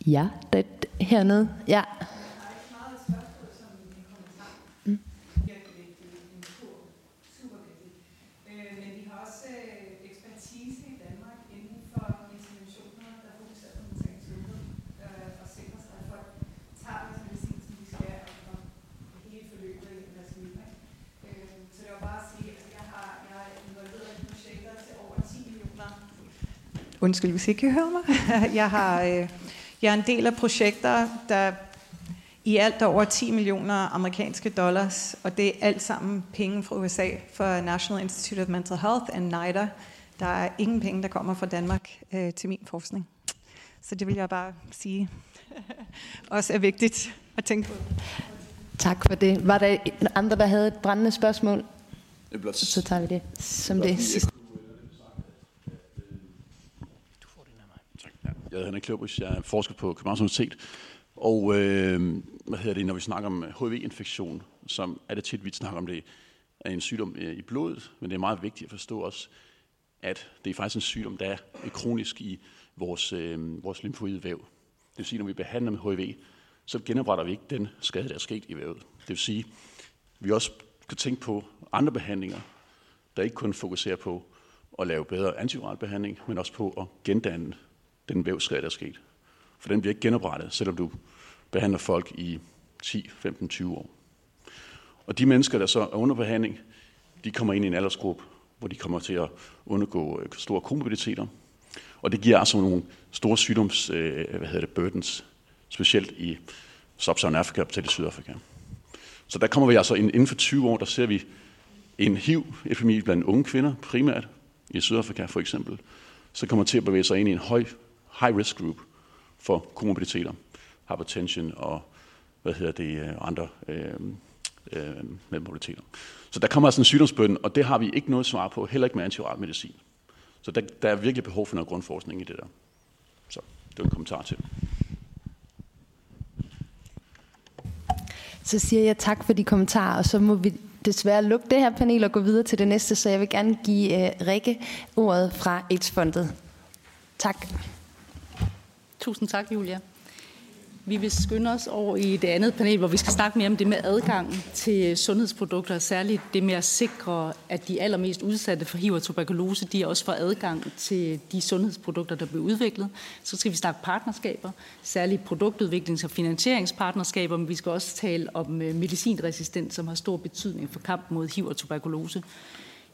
Ja, det, hernede. Ja. Undskyld, hvis I ikke kan høre mig. Jeg, har, øh, jeg er en del af projekter, der i alt er over 10 millioner amerikanske dollars, og det er alt sammen penge fra USA for National Institute of Mental Health og NIDA. Der er ingen penge, der kommer fra Danmark øh, til min forskning. Så det vil jeg bare sige også er vigtigt at tænke på. Tak for det. Var der andre, der havde et brændende spørgsmål? Så tager vi det som det sidste. Jeg hedder Henrik Kløbris, jeg er forsker på Københavns Universitet. Og øh, hvad hedder det, når vi snakker om HIV-infektion, som er det tit, vi snakker om det, er en sygdom øh, i blodet, men det er meget vigtigt at forstå også, at det er faktisk en sygdom, der er kronisk i vores, øh, vores lymfoide væv. Det vil sige, når vi behandler med HIV, så genopretter vi ikke den skade, der er sket i vævet. Det vil sige, vi også kan tænke på andre behandlinger, der ikke kun fokuserer på at lave bedre antiviral behandling, men også på at gendanne den vævsskade, der er sket. For den bliver ikke genoprettet, selvom du behandler folk i 10, 15, 20 år. Og de mennesker, der så er under behandling, de kommer ind i en aldersgruppe, hvor de kommer til at undergå øh, store komorbiditeter. Og det giver altså nogle store sygdoms, øh, hvad hedder det, burdens, specielt i Sub-Saharan Afrika og til Sydafrika. Så der kommer vi altså inden for 20 år, der ser vi en HIV-epidemi blandt unge kvinder, primært i Sydafrika for eksempel, så kommer til at bevæge sig ind i en høj high risk group for komorbiditeter, hypertension og hvad hedder det, øh, andre øh, øh, medmobiliteter. Så der kommer altså en sygdomsbøn, og det har vi ikke noget svar på, heller ikke med antiviral medicin. Så der, der er virkelig behov for noget grundforskning i det der. Så det var en kommentar til. Så siger jeg tak for de kommentarer, og så må vi desværre lukke det her panel og gå videre til det næste, så jeg vil gerne give uh, Rikke ordet fra AIDS-fondet. Tak. Tusind tak, Julia. Vi vil skynde os over i det andet panel, hvor vi skal snakke mere om det med adgang til sundhedsprodukter, særligt det med at sikre, at de allermest udsatte for HIV og tuberkulose, de også får adgang til de sundhedsprodukter, der bliver udviklet. Så skal vi snakke partnerskaber, særligt produktudviklings- og finansieringspartnerskaber, men vi skal også tale om øh, medicinresistens, som har stor betydning for kampen mod HIV og tuberkulose.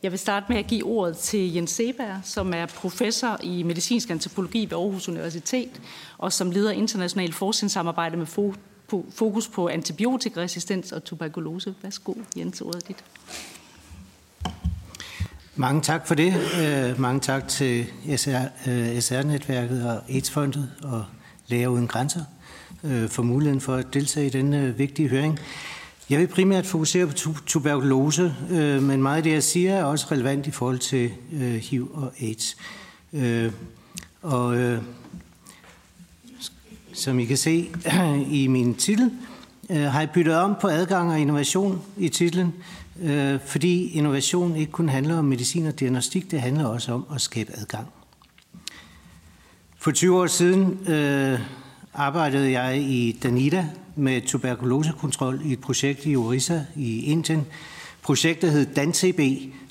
Jeg vil starte med at give ordet til Jens Seberg, som er professor i medicinsk antropologi ved Aarhus Universitet, og som leder international forskningssamarbejde med fokus på antibiotikaresistens og tuberkulose. Værsgo, Jens, ordet dit. Mange tak for det. Øh, mange tak til SR, øh, SR-netværket og AIDS-fondet og Læger Uden Grænser øh, for muligheden for at deltage i denne vigtige høring. Jeg vil primært fokusere på tuberkulose, øh, men meget af det, jeg siger, er også relevant i forhold til øh, HIV og AIDS. Øh, og øh, som I kan se i min titel, øh, har jeg byttet om på adgang og innovation i titlen, øh, fordi innovation ikke kun handler om medicin og diagnostik, det handler også om at skabe adgang. For 20 år siden øh, arbejdede jeg i Danida, med tuberkulosekontrol i et projekt i Orissa i Indien. Projektet hed DanTB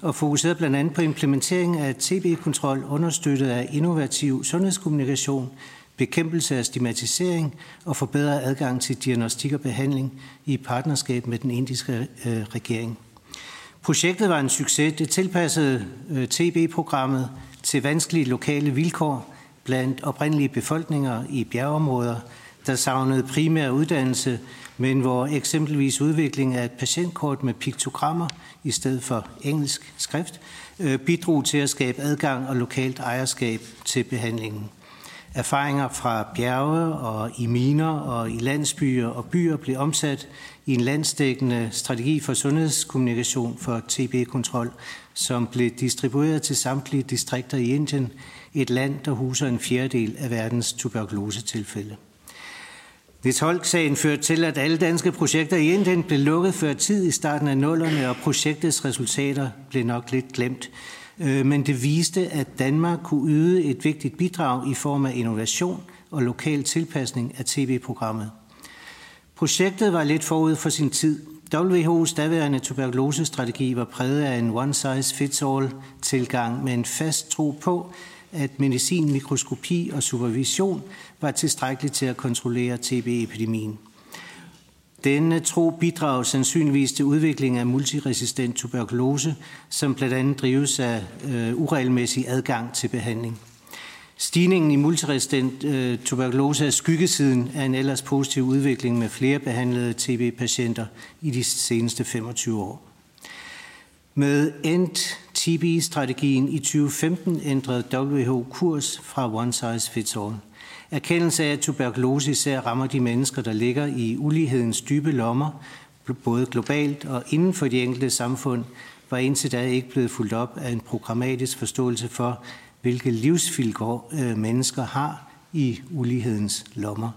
og fokuserede blandt andet på implementering af TB-kontrol understøttet af innovativ sundhedskommunikation, bekæmpelse af stigmatisering og forbedret adgang til diagnostik og behandling i partnerskab med den indiske øh, regering. Projektet var en succes. Det tilpassede øh, TB-programmet til vanskelige lokale vilkår blandt oprindelige befolkninger i bjergeområder – der savnede primær uddannelse, men hvor eksempelvis udvikling af et patientkort med piktogrammer i stedet for engelsk skrift øh, bidrog til at skabe adgang og lokalt ejerskab til behandlingen. Erfaringer fra bjerge og i miner og i landsbyer og byer blev omsat i en landsdækkende strategi for sundhedskommunikation for TB-kontrol, som blev distribueret til samtlige distrikter i Indien, et land, der huser en fjerdedel af verdens tuberkulosetilfælde. Hvis Holk-sagen førte til, at alle danske projekter i Indien blev lukket før tid i starten af nullerne, og projektets resultater blev nok lidt glemt. Øh, men det viste, at Danmark kunne yde et vigtigt bidrag i form af innovation og lokal tilpasning af tv-programmet. Projektet var lidt forud for sin tid. WHO's daværende tuberkulosestrategi var præget af en one-size-fits-all-tilgang med en fast tro på, at medicin, mikroskopi og supervision var tilstrækkeligt til at kontrollere TB-epidemien. Denne tro bidrager sandsynligvis til udvikling af multiresistent tuberkulose, som blandt andet drives af øh, uregelmæssig adgang til behandling. Stigningen i multiresistent øh, tuberkulose er skyggesiden af en ellers positiv udvikling med flere behandlede TB-patienter i de seneste 25 år. Med End TB-strategien i 2015 ændrede WHO kurs fra one size fits all. Erkendelse af, at tuberkulose især rammer de mennesker, der ligger i ulighedens dybe lommer, både globalt og inden for de enkelte samfund, var indtil da ikke blevet fuldt op af en programmatisk forståelse for, hvilke livsvilkår øh, mennesker har i ulighedens lommer.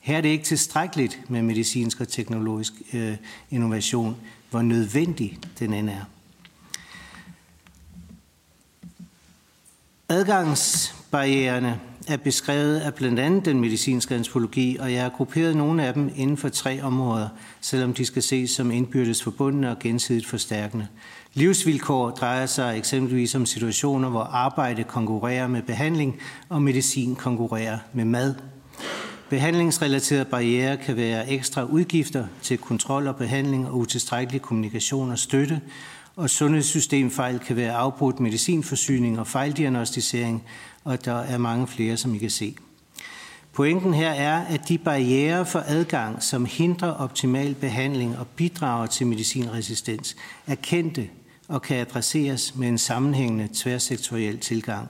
Her er det ikke tilstrækkeligt med medicinsk og teknologisk øh, innovation, hvor nødvendig den end er. Adgangsbarriererne er beskrevet af blandt andet den medicinske antropologi, og jeg har grupperet nogle af dem inden for tre områder, selvom de skal ses som indbyrdes forbundne og gensidigt forstærkende. Livsvilkår drejer sig eksempelvis om situationer, hvor arbejde konkurrerer med behandling, og medicin konkurrerer med mad. Behandlingsrelaterede barriere kan være ekstra udgifter til kontrol og behandling og utilstrækkelig kommunikation og støtte, og sundhedssystemfejl kan være afbrudt medicinforsyning og fejldiagnostisering, og der er mange flere, som I kan se. Pointen her er, at de barriere for adgang, som hindrer optimal behandling og bidrager til medicinresistens, er kendte og kan adresseres med en sammenhængende tværsektoriel tilgang.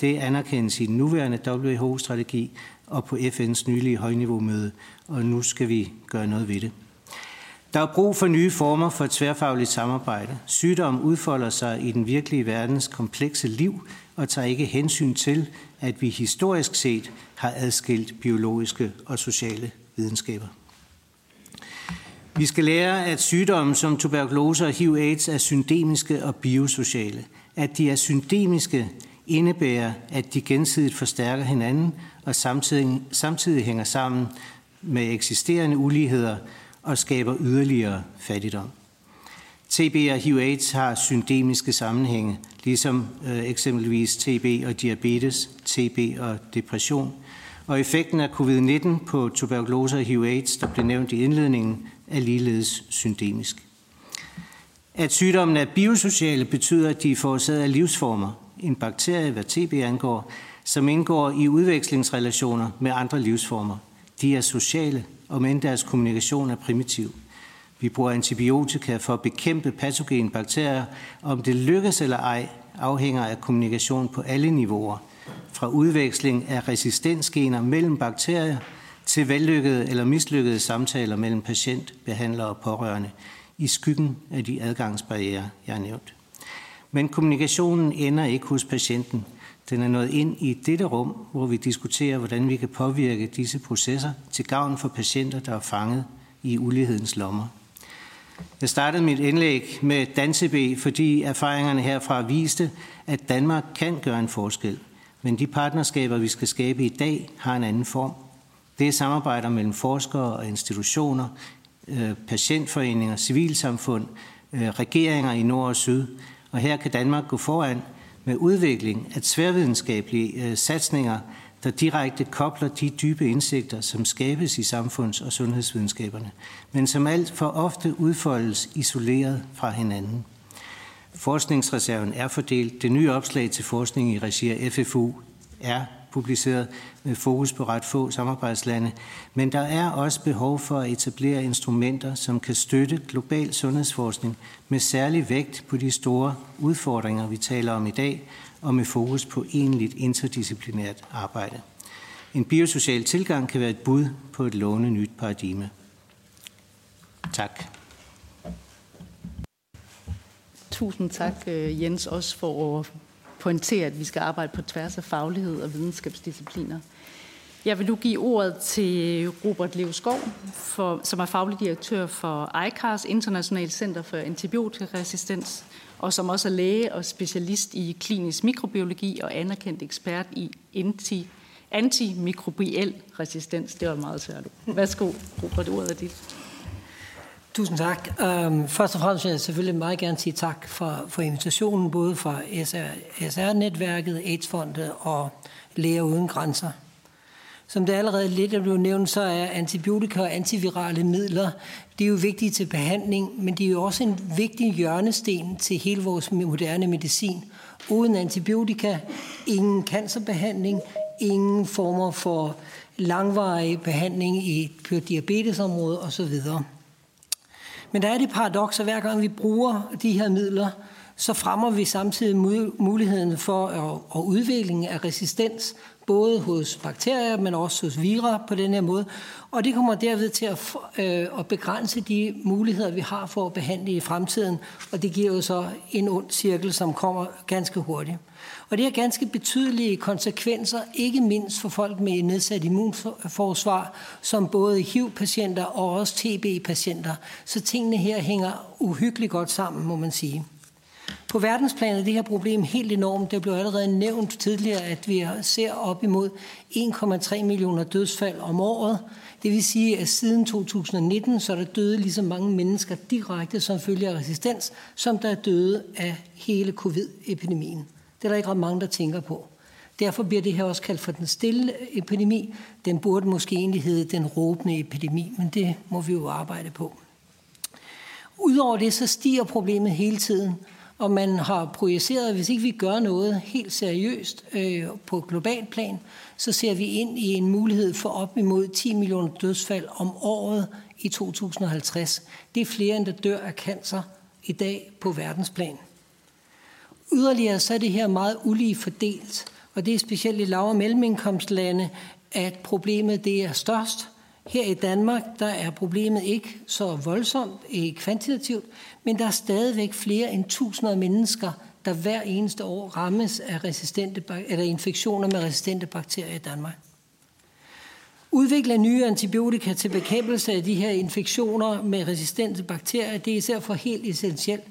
Det anerkendes i den nuværende WHO-strategi og på FN's nylige højniveaumøde, og nu skal vi gøre noget ved det. Der er brug for nye former for tværfagligt samarbejde. Sygdom udfolder sig i den virkelige verdens komplekse liv og tager ikke hensyn til, at vi historisk set har adskilt biologiske og sociale videnskaber. Vi skal lære, at sygdomme som tuberkulose og HIV-AIDS er syndemiske og biosociale. At de er syndemiske indebærer, at de gensidigt forstærker hinanden og samtidig, samtidig hænger sammen med eksisterende uligheder og skaber yderligere fattigdom. TB og HIV-AIDS har syndemiske sammenhænge, ligesom øh, eksempelvis TB og diabetes, TB og depression. Og effekten af covid-19 på tuberkulose og HIV-AIDS, der blev nævnt i indledningen, er ligeledes syndemisk. At sygdommen er biosociale betyder, at de er forårsaget af livsformer, en bakterie, hvad TB angår, som indgår i udvekslingsrelationer med andre livsformer. De er sociale, om end deres kommunikation er primitiv. Vi bruger antibiotika for at bekæmpe patogene bakterier. Om det lykkes eller ej, afhænger af kommunikation på alle niveauer. Fra udveksling af resistensgener mellem bakterier til vellykkede eller mislykkede samtaler mellem patient, behandler og pårørende i skyggen af de adgangsbarriere, jeg har nævnt. Men kommunikationen ender ikke hos patienten. Den er nået ind i dette rum, hvor vi diskuterer, hvordan vi kan påvirke disse processer til gavn for patienter, der er fanget i ulighedens lommer. Jeg startede mit indlæg med Dansebe, fordi erfaringerne herfra viste, at Danmark kan gøre en forskel. Men de partnerskaber, vi skal skabe i dag, har en anden form. Det er samarbejder mellem forskere og institutioner, øh, patientforeninger, civilsamfund, øh, regeringer i nord og syd. Og her kan Danmark gå foran med udvikling af tværvidenskabelige øh, satsninger, der direkte kobler de dybe indsigter, som skabes i samfunds- og sundhedsvidenskaberne, men som alt for ofte udfoldes isoleret fra hinanden. Forskningsreserven er fordelt. Det nye opslag til forskning i regi af FFU er publiceret med fokus på ret få samarbejdslande, men der er også behov for at etablere instrumenter, som kan støtte global sundhedsforskning med særlig vægt på de store udfordringer, vi taler om i dag, og med fokus på enligt interdisciplinært arbejde. En biosocial tilgang kan være et bud på et lovende nyt paradigme. Tak. Tusind tak, øh, Jens, også for at pointere, at vi skal arbejde på tværs af faglighed og videnskabsdiscipliner. Jeg vil nu give ordet til Robert Levskov, for, som er faglig direktør for ICARS, Internationalt Center for Antibiotikaresistens, og som også er læge og specialist i klinisk mikrobiologi og anerkendt ekspert i anti, antimikrobiel resistens. Det var meget svært. Værsgo, Robert, ordet er dit. Tusind tak. Um, først og fremmest vil jeg selvfølgelig meget gerne sige tak for, for invitationen, både fra SR, SR-netværket, AIDS-fondet og Læger Uden Grænser. Som det allerede lidt er blevet nævnt, så er antibiotika og antivirale midler, det er jo vigtige til behandling, men det er jo også en vigtig hjørnesten til hele vores moderne medicin. Uden antibiotika, ingen cancerbehandling, ingen former for langvarig behandling i på diabetesområdet osv. Men der er det paradoks, at hver gang vi bruger de her midler, så fremmer vi samtidig muligheden for øh, at, udvikling af resistens, både hos bakterier, men også hos vira på den her måde. Og det kommer derved til at, øh, at begrænse de muligheder, vi har for at behandle i fremtiden. Og det giver jo så en ond cirkel, som kommer ganske hurtigt. Og det har ganske betydelige konsekvenser, ikke mindst for folk med nedsat immunforsvar, som både HIV-patienter og også TB-patienter. Så tingene her hænger uhyggeligt godt sammen, må man sige. På verdensplan er det her problem helt enormt. Det blev allerede nævnt tidligere, at vi ser op imod 1,3 millioner dødsfald om året. Det vil sige, at siden 2019 så er der døde lige så mange mennesker direkte som følge af resistens, som der er døde af hele covid-epidemien. Det er der ikke ret mange, der tænker på. Derfor bliver det her også kaldt for den stille epidemi. Den burde måske egentlig hedde den råbende epidemi, men det må vi jo arbejde på. Udover det, så stiger problemet hele tiden og man har projiceret, at hvis ikke vi gør noget helt seriøst øh, på global plan, så ser vi ind i en mulighed for op imod 10 millioner dødsfald om året i 2050. Det er flere, end der dør af cancer i dag på verdensplan. Yderligere så er det her meget ulige fordelt, og det er specielt i lav- og mellemindkomstlande, at problemet det er størst. Her i Danmark, der er problemet ikke så voldsomt ikke kvantitativt, men der er stadigvæk flere end tusinder af mennesker, der hver eneste år rammes af resistente, eller infektioner med resistente bakterier i Danmark. Udvikle nye antibiotika til bekæmpelse af de her infektioner med resistente bakterier, det er især for helt essentielt.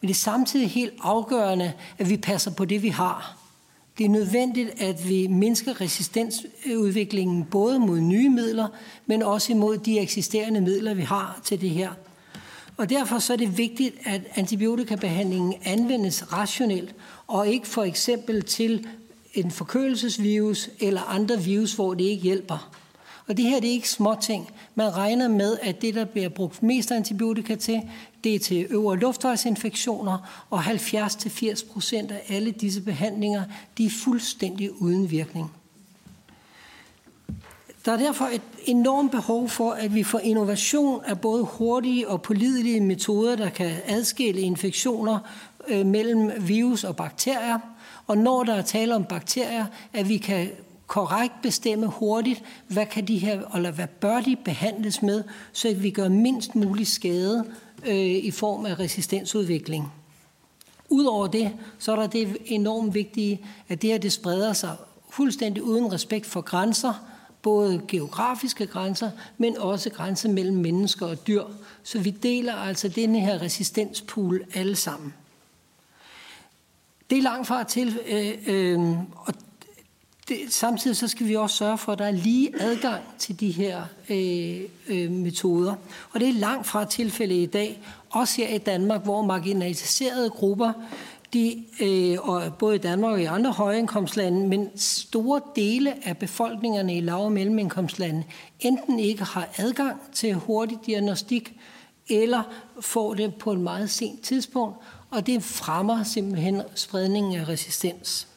Men det er samtidig helt afgørende, at vi passer på det, vi har. Det er nødvendigt, at vi mindsker resistensudviklingen både mod nye midler, men også imod de eksisterende midler, vi har til det her. Og derfor så er det vigtigt, at antibiotikabehandlingen anvendes rationelt, og ikke for eksempel til en forkølelsesvirus eller andre virus, hvor det ikke hjælper. Og det her det er ikke småting. Man regner med, at det, der bliver brugt mest antibiotika til, det er til øvre luftvejsinfektioner, og 70-80 procent af alle disse behandlinger, de er fuldstændig uden virkning. Der er derfor et enormt behov for, at vi får innovation af både hurtige og pålidelige metoder, der kan adskille infektioner øh, mellem virus og bakterier. Og når der er tale om bakterier, at vi kan korrekt bestemme hurtigt, hvad kan de her, eller hvad bør de behandles med, så vi gør mindst mulig skade øh, i form af resistensudvikling. Udover det, så er der det enormt vigtige, at det her det spreder sig fuldstændig uden respekt for grænser, både geografiske grænser, men også grænser mellem mennesker og dyr. Så vi deler altså denne her resistenspool alle sammen. Det er langt fra til, øh, øh, og det, samtidig så skal vi også sørge for, at der er lige adgang til de her øh, øh, metoder. Og det er langt fra tilfælde i dag, også her i Danmark, hvor marginaliserede grupper de, øh, og både i Danmark og i andre højindkomstlande, men store dele af befolkningerne i lav- og mellemindkomstlande enten ikke har adgang til hurtig diagnostik, eller får det på et meget sent tidspunkt, og det fremmer simpelthen spredningen af resistens.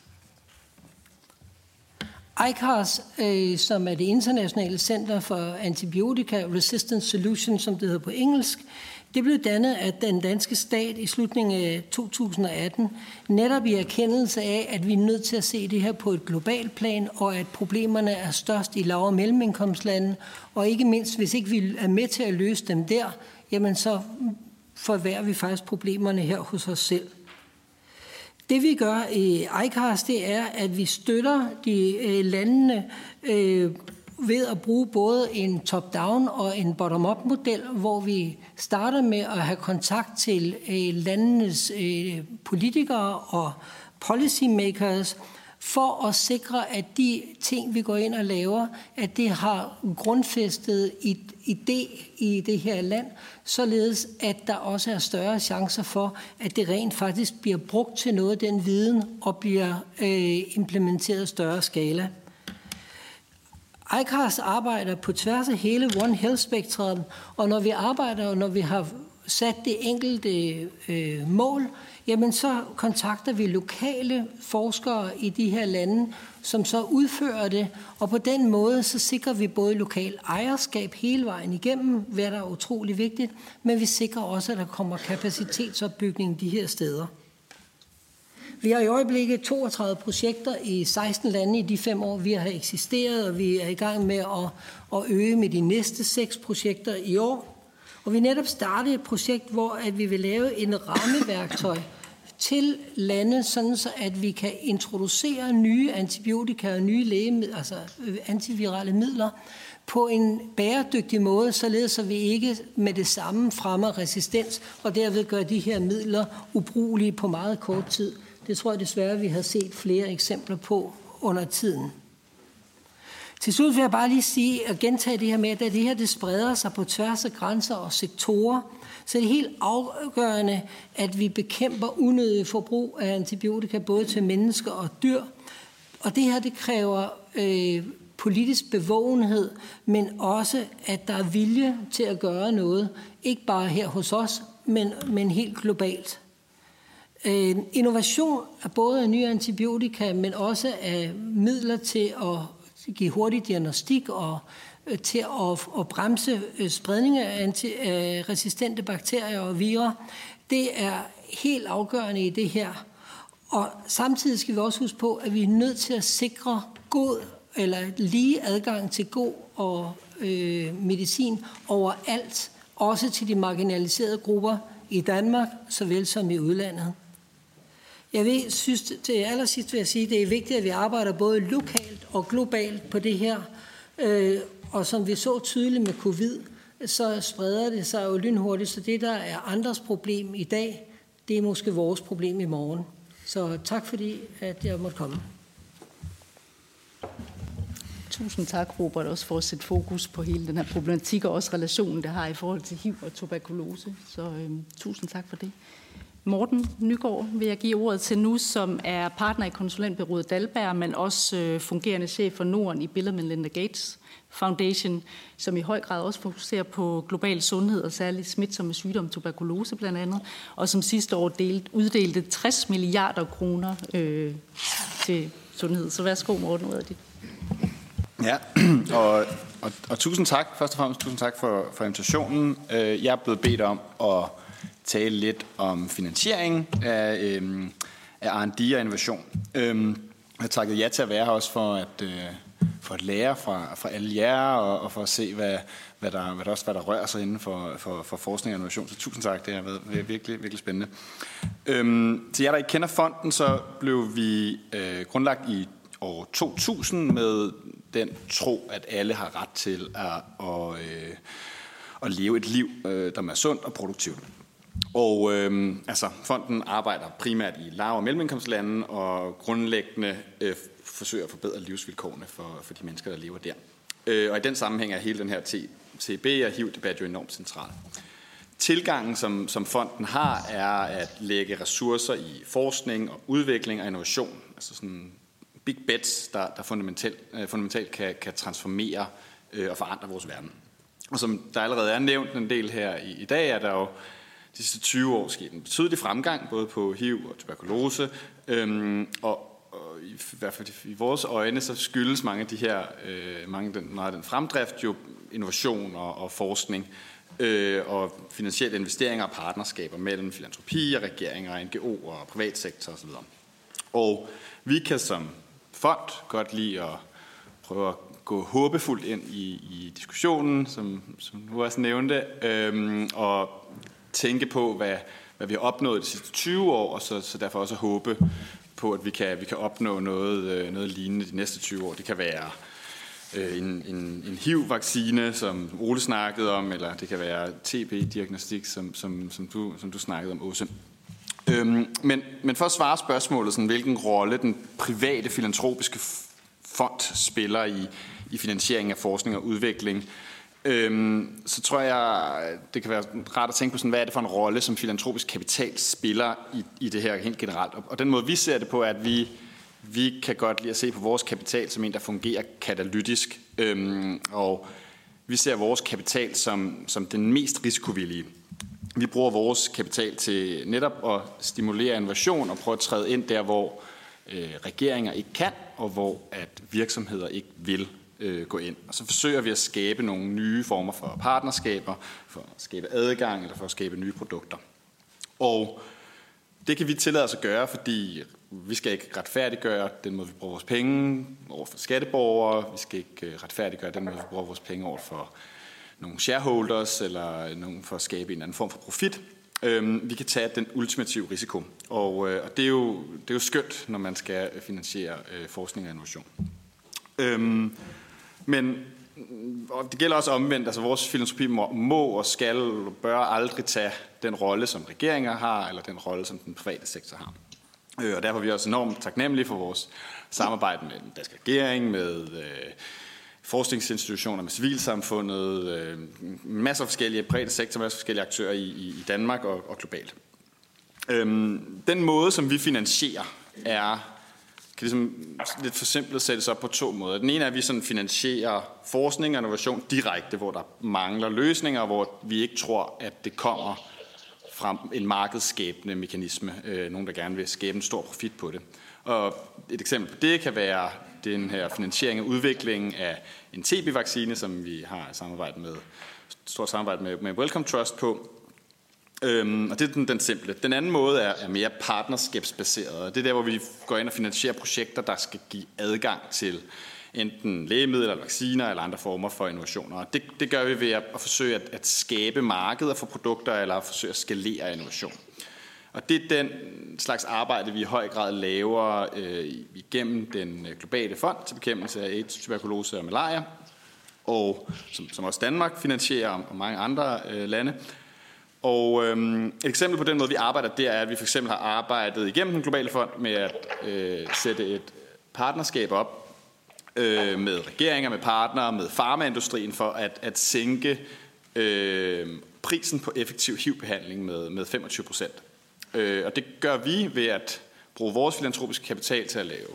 ICARS, øh, som er det internationale center for antibiotika Resistance Solutions, som det hedder på engelsk, det blev dannet af den danske stat i slutningen af 2018, netop i erkendelse af, at vi er nødt til at se det her på et globalt plan, og at problemerne er størst i lav- og mellemindkomstlande, og ikke mindst, hvis ikke vi er med til at løse dem der, jamen så forværrer vi faktisk problemerne her hos os selv. Det vi gør i ICARS, det er, at vi støtter de øh, landene øh, ved at bruge både en top-down og en bottom-up model, hvor vi starter med at have kontakt til øh, landenes øh, politikere og policymakers, for at sikre, at de ting, vi går ind og laver, at det har grundfæstet et idé i det her land, således at der også er større chancer for, at det rent faktisk bliver brugt til noget af den viden og bliver øh, implementeret i større skala. ICARS arbejder på tværs af hele One Health-spektret, og når vi arbejder, og når vi har sat det enkelte øh, mål, jamen så kontakter vi lokale forskere i de her lande, som så udfører det, og på den måde så sikrer vi både lokal ejerskab hele vejen igennem, hvad der er utrolig vigtigt, men vi sikrer også, at der kommer kapacitetsopbygning de her steder. Vi har i øjeblikket 32 projekter i 16 lande i de fem år, vi har eksisteret, og vi er i gang med at, at øge med de næste seks projekter i år. Og vi netop startet et projekt, hvor at vi vil lave en rammeværktøj til lande, sådan så at vi kan introducere nye antibiotika og nye lægemidler, altså øh, antivirale midler, på en bæredygtig måde, således så vi ikke med det samme fremmer resistens, og derved gør de her midler ubrugelige på meget kort tid. Det tror jeg desværre, vi har set flere eksempler på under tiden. Til slut vil jeg bare lige sige og gentage det her med, at det her det spreder sig på tværs af grænser og sektorer, så det er helt afgørende, at vi bekæmper unødig forbrug af antibiotika både til mennesker og dyr. Og det her det kræver øh, politisk bevågenhed, men også, at der er vilje til at gøre noget. Ikke bare her hos os, men, men helt globalt. Øh, innovation er både af nye antibiotika, men også af midler til at give hurtig diagnostik og Øh, til at, at bremse øh, spredning af, anti, af resistente bakterier og virer. Det er helt afgørende i det her. Og samtidig skal vi også huske på, at vi er nødt til at sikre god eller lige adgang til god og øh, medicin overalt, også til de marginaliserede grupper i Danmark, såvel som i udlandet. Jeg vil, synes, til allersidst vil jeg sige, at det er vigtigt, at vi arbejder både lokalt og globalt på det her. Øh, og som vi så tydeligt med covid, så spreder det sig jo lynhurtigt, så det, der er andres problem i dag, det er måske vores problem i morgen. Så tak fordi, at jeg måtte komme. Tusind tak, Robert, også for at sætte fokus på hele den her problematik, og også relationen, det har i forhold til HIV og tuberkulose. Så øh, tusind tak for det. Morten Nygaard vil jeg give ordet til nu, som er partner i konsulentbyrået Dalberg, men også øh, fungerende chef for Norden i Bill Melinda Gates Foundation, som i høj grad også fokuserer på global sundhed og særligt smitsomme sygdomme, tuberkulose blandt andet, og som sidste år delt, uddelte 60 milliarder kroner øh, til sundhed. Så værsgo, Morten, ud af dit. Ja, og, og, og tusind tak, først og fremmest tusind tak for, for invitationen. Øh, jeg er blevet bedt om at tale lidt om finansiering af, øhm, af R&D og innovation. Øhm, jeg har takket ja til at være her også for at, øh, for at lære fra, fra alle jer og, og for at se, hvad, hvad, der, hvad, der også, hvad der rører sig inden for, for, for forskning og innovation. Så tusind tak, det har været virkelig, virkelig spændende. Øhm, til jer, der ikke kender fonden, så blev vi øh, grundlagt i år 2000 med den tro, at alle har ret til at, at, øh, at leve et liv, øh, der er sundt og produktivt. Og øh, altså, fonden arbejder primært i lav- og mellemindkomstlande og grundlæggende øh, forsøger at forbedre livsvilkårene for, for de mennesker, der lever der. Øh, og i den sammenhæng er hele den her TB og HIV-debat jo enormt central. Tilgangen, som, som fonden har, er at lægge ressourcer i forskning og udvikling og innovation. Altså sådan big bets, der, der fundamentalt, øh, fundamentalt kan, kan transformere øh, og forandre vores verden. Og som der allerede er nævnt en del her i, i dag, er der jo de sidste 20 år sket en betydelig fremgang, både på HIV og tuberkulose, øhm, og, og i hvert fald i vores øjne, så skyldes mange af de her, øh, mange den, meget af den fremdrift jo innovation og, og forskning øh, og finansielle investeringer og partnerskaber mellem filantropi og regeringer, NGO og privatsektor osv. Og vi kan som fond godt lide at prøve at gå håbefuldt ind i, i diskussionen, som, som du også nævnte, øhm, og tænke på, hvad, hvad vi har opnået de sidste 20 år, og så, så derfor også håbe på, at vi kan, vi kan opnå noget, øh, noget lignende de næste 20 år. Det kan være øh, en, en, en HIV-vaccine, som Ole snakkede om, eller det kan være TB-diagnostik, som, som, som, du, som du snakkede om, Åse. Øhm, men, men for at svare spørgsmålet, sådan, hvilken rolle den private filantropiske fond spiller i, i finansiering af forskning og udvikling, øhm, så tror jeg, det kan være rart at tænke på, sådan, hvad er det for en rolle, som filantropisk kapital spiller i, i det her helt generelt. Og, og den måde, vi ser det på, er, at vi, vi kan godt lide at se på vores kapital som en, der fungerer katalytisk. Øhm, og vi ser vores kapital som, som den mest risikovillige. Vi bruger vores kapital til netop at stimulere innovation og prøve at træde ind der, hvor øh, regeringer ikke kan, og hvor at virksomheder ikke vil øh, gå ind. Og så forsøger vi at skabe nogle nye former for partnerskaber, for at skabe adgang eller for at skabe nye produkter. Og det kan vi tillade os at gøre, fordi vi skal ikke retfærdiggøre den måde, vi bruger vores penge over for skatteborgere. Vi skal ikke øh, retfærdiggøre den måde, vi bruger vores penge over for nogle shareholders, eller nogen for at skabe en anden form for profit. Øhm, vi kan tage den ultimative risiko. Og, øh, og det, er jo, det er jo skønt, når man skal finansiere øh, forskning og innovation. Øhm, men og det gælder også omvendt, altså vores filantropi må, må og skal og bør aldrig tage den rolle, som regeringer har, eller den rolle, som den private sektor har. Øh, og derfor er vi også enormt taknemmelige for vores samarbejde med den danske regering, med øh, forskningsinstitutioner, med civilsamfundet, øh, masser af forskellige private sektorer, masser af forskellige aktører i, i, i Danmark og, og globalt. Øhm, den måde, som vi finansierer, er kan ligesom lidt for simpelt sættes op på to måder. Den ene er, at vi sådan finansierer forskning og innovation direkte, hvor der mangler løsninger, hvor vi ikke tror, at det kommer fra en markedsskabende mekanisme. Øh, nogen, der gerne vil skabe en stor profit på det. Og et eksempel på det kan være den her finansiering af udviklingen af en TB-vaccine, som vi har samarbejde med, stort samarbejde med, med Wellcome Trust på. Øhm, og det er den, den simple. Den anden måde er, er mere partnerskabsbaseret. Det er der, hvor vi går ind og finansierer projekter, der skal give adgang til enten lægemidler, eller vacciner eller andre former for innovationer. Og det, det gør vi ved at, at forsøge at, at skabe markeder for produkter, eller at forsøge at skalere innovation. Og det er den slags arbejde, vi i høj grad laver øh, igennem den øh, globale fond til bekæmpelse af AIDS, tuberkulose og malaria, og som, som også Danmark finansierer og mange andre øh, lande. Og øhm, et eksempel på den måde, vi arbejder, det er, at vi for eksempel har arbejdet igennem den globale fond med at øh, sætte et partnerskab op øh, med regeringer, med partnere, med farmaindustrien for at, at sænke øh, prisen på effektiv HIV-behandling med, med 25 procent. Øh, og det gør vi ved at bruge vores filantropiske kapital til at lave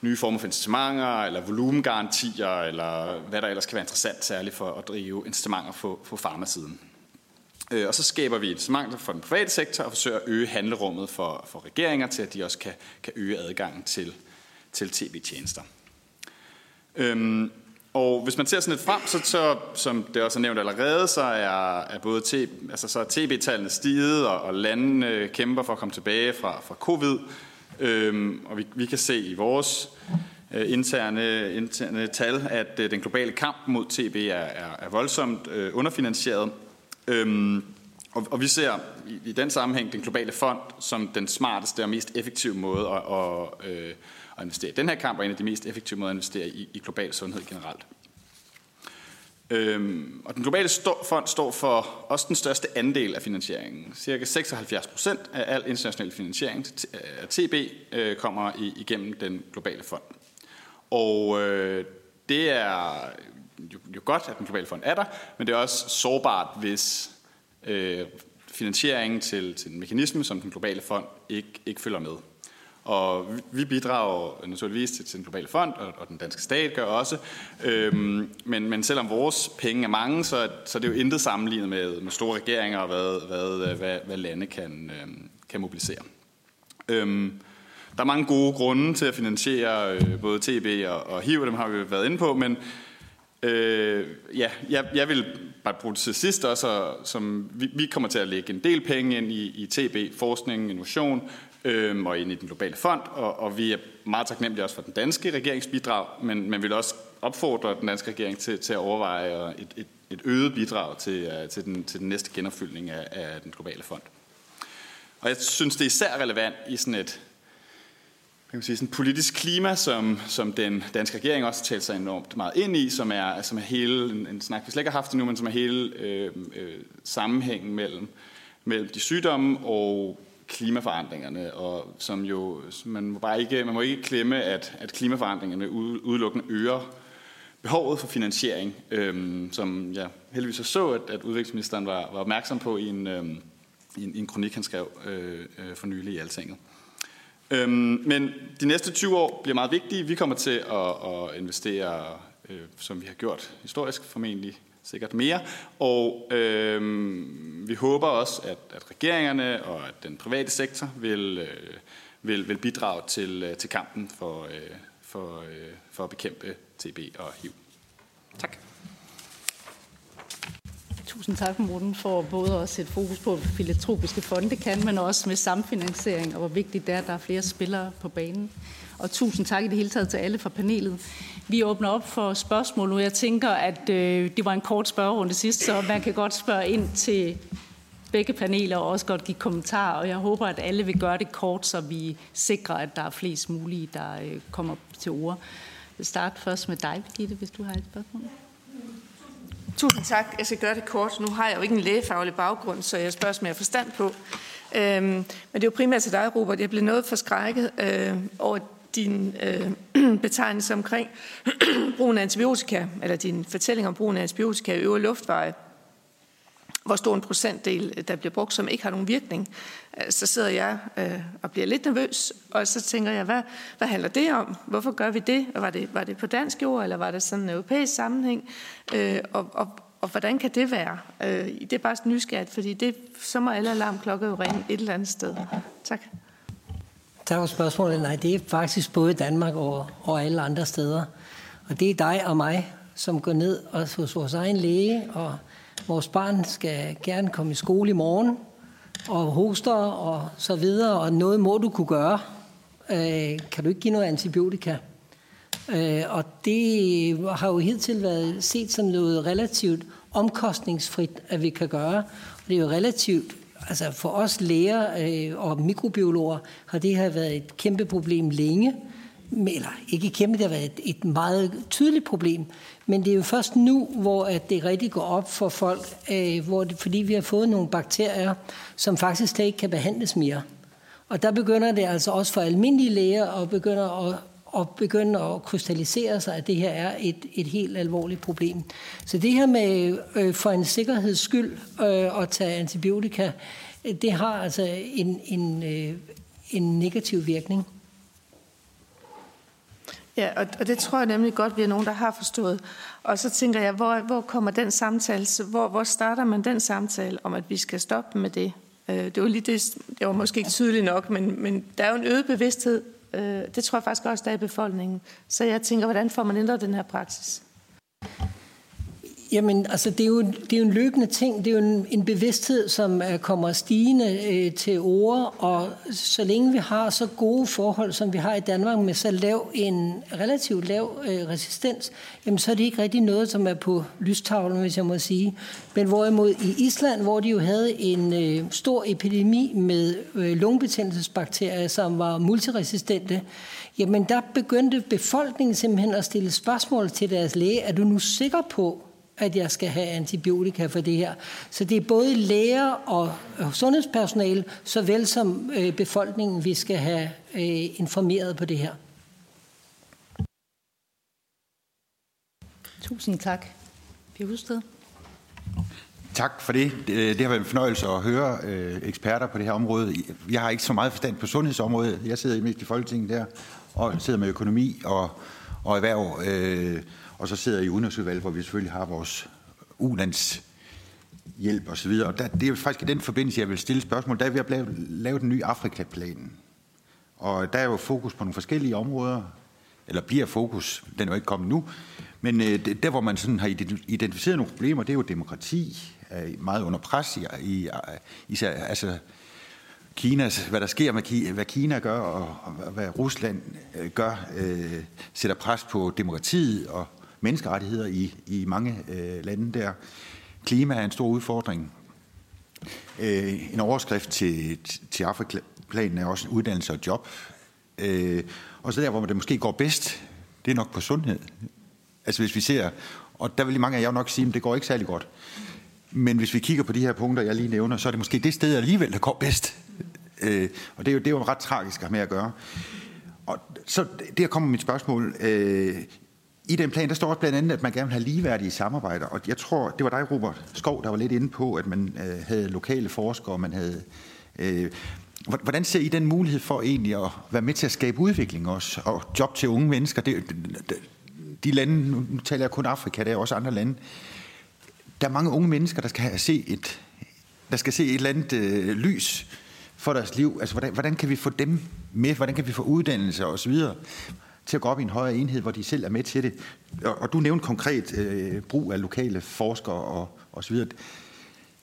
nye former for incitamenter, eller volumengarantier, eller hvad der ellers kan være interessant, særligt for at drive incitamenter på, på farmasiden. Øh, og så skaber vi incitamenter for den private sektor og forsøger at øge handlerummet for, for regeringer til, at de også kan, kan øge adgangen til, til tv-tjenester. Øhm, og hvis man ser sådan lidt frem, så, så som det også er nævnt allerede, så er, er både t, altså så er TB-tallene stiget, og, og landene kæmper for at komme tilbage fra, fra covid. Øhm, og vi, vi kan se i vores øh, interne, interne tal, at øh, den globale kamp mod TB er, er, er voldsomt øh, underfinansieret. Øhm, og, og vi ser i, i den sammenhæng den globale fond som den smarteste og mest effektive måde at, at, øh, at investere i den her kamp, og en af de mest effektive måder at investere i, i global sundhed generelt. Øhm, og den globale fond står for også den største andel af finansieringen. Cirka 76 procent af al international finansiering af TB øh, kommer i, igennem den globale fond. Og øh, det er jo, godt, at den globale fond er der, men det er også sårbart, hvis øh, finansieringen til, til en mekanisme som den globale fond ikke, ikke følger med. Og vi bidrager naturligvis til, til den globale fond, og, og den danske stat gør også. Øhm, men, men selvom vores penge er mange, så, så er det jo intet sammenlignet med, med store regeringer og hvad, hvad, hvad, hvad lande kan, øhm, kan mobilisere. Øhm, der er mange gode grunde til at finansiere øh, både TB og, og HIV, dem har vi været inde på, men øh, ja, jeg, jeg vil bare bruge det til sidst også, som vi, vi kommer til at lægge en del penge ind i, i TB, forskning, innovation, øh, og ind i den globale fond, og, og vi er meget taknemmelige også for den danske regeringsbidrag, men man vil også opfordre den danske regering til, til at overveje et, et, et øget bidrag til, uh, til, den, til den næste genopfyldning af, af den globale fond. Og jeg synes, det er især relevant i sådan et kan sige, sådan politisk klima, som, som den danske regering også talt sig enormt meget ind i, som er, som er hele, en, en snak, vi slet ikke har haft endnu, men som er hele øh, øh, sammenhængen mellem, mellem de sygdomme og klimaforandringerne, og som jo, man må bare ikke, man må ikke klemme, at, at klimaforandringerne udelukkende øger behovet for finansiering, øhm, som jeg heldigvis så, at, at udviklingsministeren var, var opmærksom på i en, øhm, i en, i en kronik, han skrev øh, øh, for nylig i Altinget. Øhm, men de næste 20 år bliver meget vigtige. Vi kommer til at, at investere, øh, som vi har gjort historisk, formentlig sikkert mere. Og øh, vi håber også, at, at regeringerne og at den private sektor vil, øh, vil, vil bidrage til, øh, til kampen for, øh, for, øh, for at bekæmpe TB og HIV. Tak. Tusind tak, Morten, for både at sætte fokus på, hvad filantropiske fonde kan, men også med samfinansiering, og hvor vigtigt det er, at der er flere spillere på banen. Og tusind tak i det hele taget til alle fra panelet. Vi åbner op for spørgsmål nu. Jeg tænker, at øh, det var en kort spørgerunde sidst, så man kan godt spørge ind til begge paneler og også godt give kommentarer. Og jeg håber, at alle vil gøre det kort, så vi sikrer, at der er flest mulige, der øh, kommer til ord. Jeg vil starte først med dig, Birgitte, hvis du har et spørgsmål. Tusind tak. Jeg skal gøre det kort. Nu har jeg jo ikke en lægefaglig baggrund, så jeg spørger, som jeg har forstand på. Øhm, men det er jo primært til dig, Robert. Jeg blev noget forskrækket øh, over din øh, betegnelse omkring brugen af antibiotika, eller din fortælling om brugen af antibiotika i øvre luftveje, hvor stor en procentdel, øh, der bliver brugt, som ikke har nogen virkning, øh, så sidder jeg øh, og bliver lidt nervøs, og så tænker jeg, hvad, hvad handler det om? Hvorfor gør vi det? Var det, var det på dansk jord, eller var det sådan en europæisk sammenhæng? Øh, og, og, og hvordan kan det være? Øh, det er bare nysgerrigt, fordi det, så må alle alarmklokker jo ringe et eller andet sted. Tak. Tak for spørgsmålet. Nej, det er faktisk både Danmark og, og alle andre steder. Og det er dig og mig, som går ned og hos vores egen læge, og vores barn skal gerne komme i skole i morgen, og hoster og så videre, og noget må du kunne gøre. Øh, kan du ikke give noget antibiotika? Øh, og det har jo hidtil været set som noget relativt omkostningsfrit, at vi kan gøre. Og det er jo relativt altså for os læger øh, og mikrobiologer har det her været et kæmpe problem længe. Eller ikke kæmpe, det har været et, et meget tydeligt problem. Men det er jo først nu, hvor at det rigtig går op for folk, øh, hvor det, fordi vi har fået nogle bakterier, som faktisk ikke kan behandles mere. Og der begynder det altså også for almindelige læger at begynde at, og begynde at krystallisere sig, at det her er et, et helt alvorligt problem. Så det her med øh, for en sikkerheds skyld øh, at tage antibiotika, øh, det har altså en, en, øh, en negativ virkning. Ja, og, og det tror jeg nemlig godt, vi er nogen, der har forstået. Og så tænker jeg, hvor, hvor kommer den samtale, hvor, hvor starter man den samtale om, at vi skal stoppe med det? Øh, det var lige det, det var måske ikke tydeligt nok, men, men der er jo en øget bevidsthed Øh, det tror jeg faktisk også, der er i befolkningen. Så jeg tænker, hvordan får man ændret den her praksis? Jamen, altså, det er, jo, det er jo en løbende ting. Det er jo en, en bevidsthed, som uh, kommer stigende øh, til ord, og så længe vi har så gode forhold, som vi har i Danmark, med så lav en relativt lav øh, resistens, jamen, så er det ikke rigtig noget, som er på lystavlen, hvis jeg må sige. Men hvorimod i Island, hvor de jo havde en øh, stor epidemi med øh, lungebetændelsesbakterier, som var multiresistente, jamen der begyndte befolkningen simpelthen at stille spørgsmål til deres læge. Er du nu sikker på, at jeg skal have antibiotika for det her. Så det er både læger og sundhedspersonale, såvel som øh, befolkningen, vi skal have øh, informeret på det her. Tusind tak. Vi Husted. Tak for det. Det har været en fornøjelse at høre øh, eksperter på det her område. Jeg har ikke så meget forstand på sundhedsområdet. Jeg sidder mest i Folketinget der og sidder med økonomi og, og erhverv. Og så sidder jeg i udenrigsudvalget, hvor vi selvfølgelig har vores ulands hjælp og så videre. Og der, det er faktisk i den forbindelse, jeg vil stille spørgsmål. Der er vi at lave, lave den nye Afrikaplan. Og der er jo fokus på nogle forskellige områder, eller bliver fokus, den er jo ikke kommet nu, men øh, der, hvor man sådan har identificeret nogle problemer, det er jo demokrati, er meget under pres i, i især, altså Kinas, hvad der sker med Kina, hvad Kina gør, og, og hvad Rusland øh, gør, øh, sætter pres på demokratiet og menneskerettigheder i, i mange øh, lande der. Klima er en stor udfordring. Øh, en overskrift til, til Afrikaplanen er også uddannelse og job. Øh, og så der, hvor det måske går bedst, det er nok på sundhed. Altså hvis vi ser, og der vil mange af jer nok sige, at det går ikke særlig godt. Men hvis vi kigger på de her punkter, jeg lige nævner, så er det måske det sted alligevel, der går bedst. Øh, og det er, jo, det er jo ret tragisk at have med at gøre. Og så der kommer mit spørgsmål. Øh, i den plan, der står også blandt andet, at man gerne vil have ligeværdige samarbejder. Og jeg tror, det var dig, Robert Skov, der var lidt inde på, at man øh, havde lokale forskere, man havde... Øh, Hvordan ser I den mulighed for egentlig at være med til at skabe udvikling også, og job til unge mennesker? Det, de lande, nu taler jeg kun Afrika, der er også andre lande, der er mange unge mennesker, der skal have se et, der skal se et eller andet øh, lys for deres liv. Altså, hvordan, hvordan kan vi få dem med? Hvordan kan vi få uddannelse og så videre til at gå op i en højere enhed, hvor de selv er med til det? Og, og du nævnte konkret øh, brug af lokale forskere og, og så videre.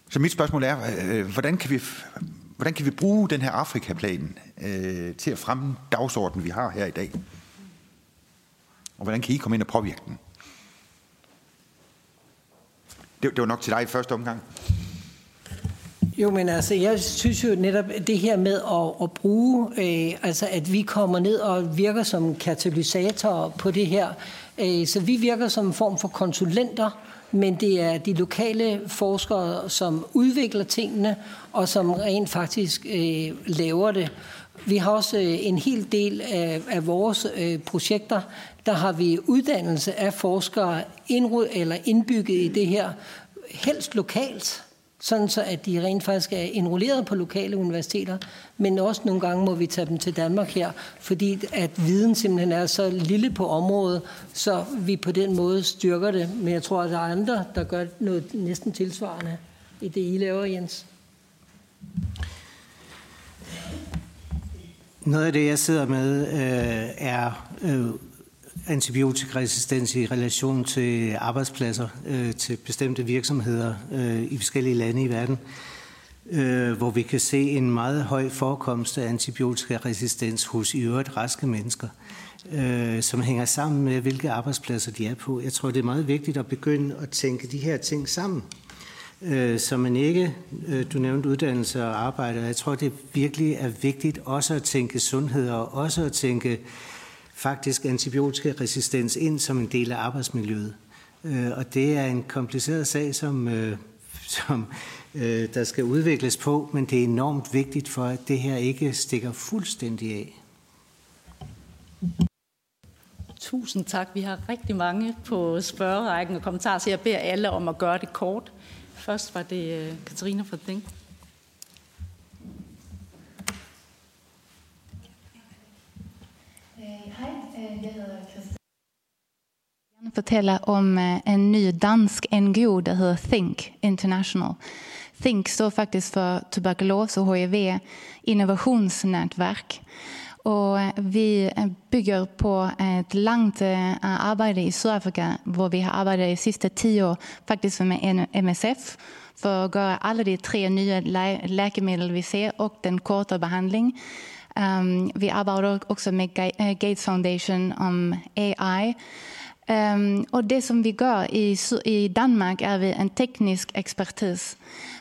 Så mit spørgsmål er, øh, hvordan, kan vi, hvordan kan vi bruge den her Afrikaplan øh, til at fremme dagsordenen, vi har her i dag? Og hvordan kan I komme ind og påvirke den? Det, det var nok til dig i første omgang. Jo, men altså, jeg synes jo netop det her med at, at bruge, øh, altså at vi kommer ned og virker som katalysator på det her. Øh, så vi virker som en form for konsulenter, men det er de lokale forskere, som udvikler tingene, og som rent faktisk øh, laver det. Vi har også øh, en hel del af, af vores øh, projekter, der har vi uddannelse af forskere indrud, eller indbygget i det her, helst lokalt, sådan så at de rent faktisk er enrolleret på lokale universiteter, men også nogle gange må vi tage dem til Danmark her, fordi at viden simpelthen er så lille på området, så vi på den måde styrker det. Men jeg tror, at der er andre, der gør noget næsten tilsvarende i det, I laver, Jens. Noget af det, jeg sidder med, øh, er øh, antibiotikaresistens i relation til arbejdspladser, øh, til bestemte virksomheder øh, i forskellige lande i verden, øh, hvor vi kan se en meget høj forekomst af antibiotikaresistens hos i øvrigt raske mennesker, øh, som hænger sammen med, hvilke arbejdspladser de er på. Jeg tror, det er meget vigtigt at begynde at tænke de her ting sammen øh, så man ikke, øh, du nævnte uddannelse og arbejde, jeg tror, det virkelig er vigtigt også at tænke sundhed og også at tænke faktisk antibiotikaresistens ind som en del af arbejdsmiljøet. Øh, og det er en kompliceret sag, som, øh, som øh, der skal udvikles på, men det er enormt vigtigt for, at det her ikke stikker fuldstændig af. Tusind tak. Vi har rigtig mange på spørgerækken og kommentarer, så jeg beder alle om at gøre det kort. Først var det Katarina fra Think. fortælle om eh, en ny dansk NGO, der hedder Think International. Think står faktisk for tuberkulos og HIV innovationsnätverk. Og eh, vi eh, bygger på et langt arbejde i Sydafrika, hvor vi har arbejdet i sidste 10 år faktisk med MSF, for at gøre alle de tre nye lækemidler, vi ser, og den korte behandling. Um, vi arbejder også med øh, Gates Foundation om AI, Um, ehm, och det som vi gör i, i Danmark är vi en teknisk expertis.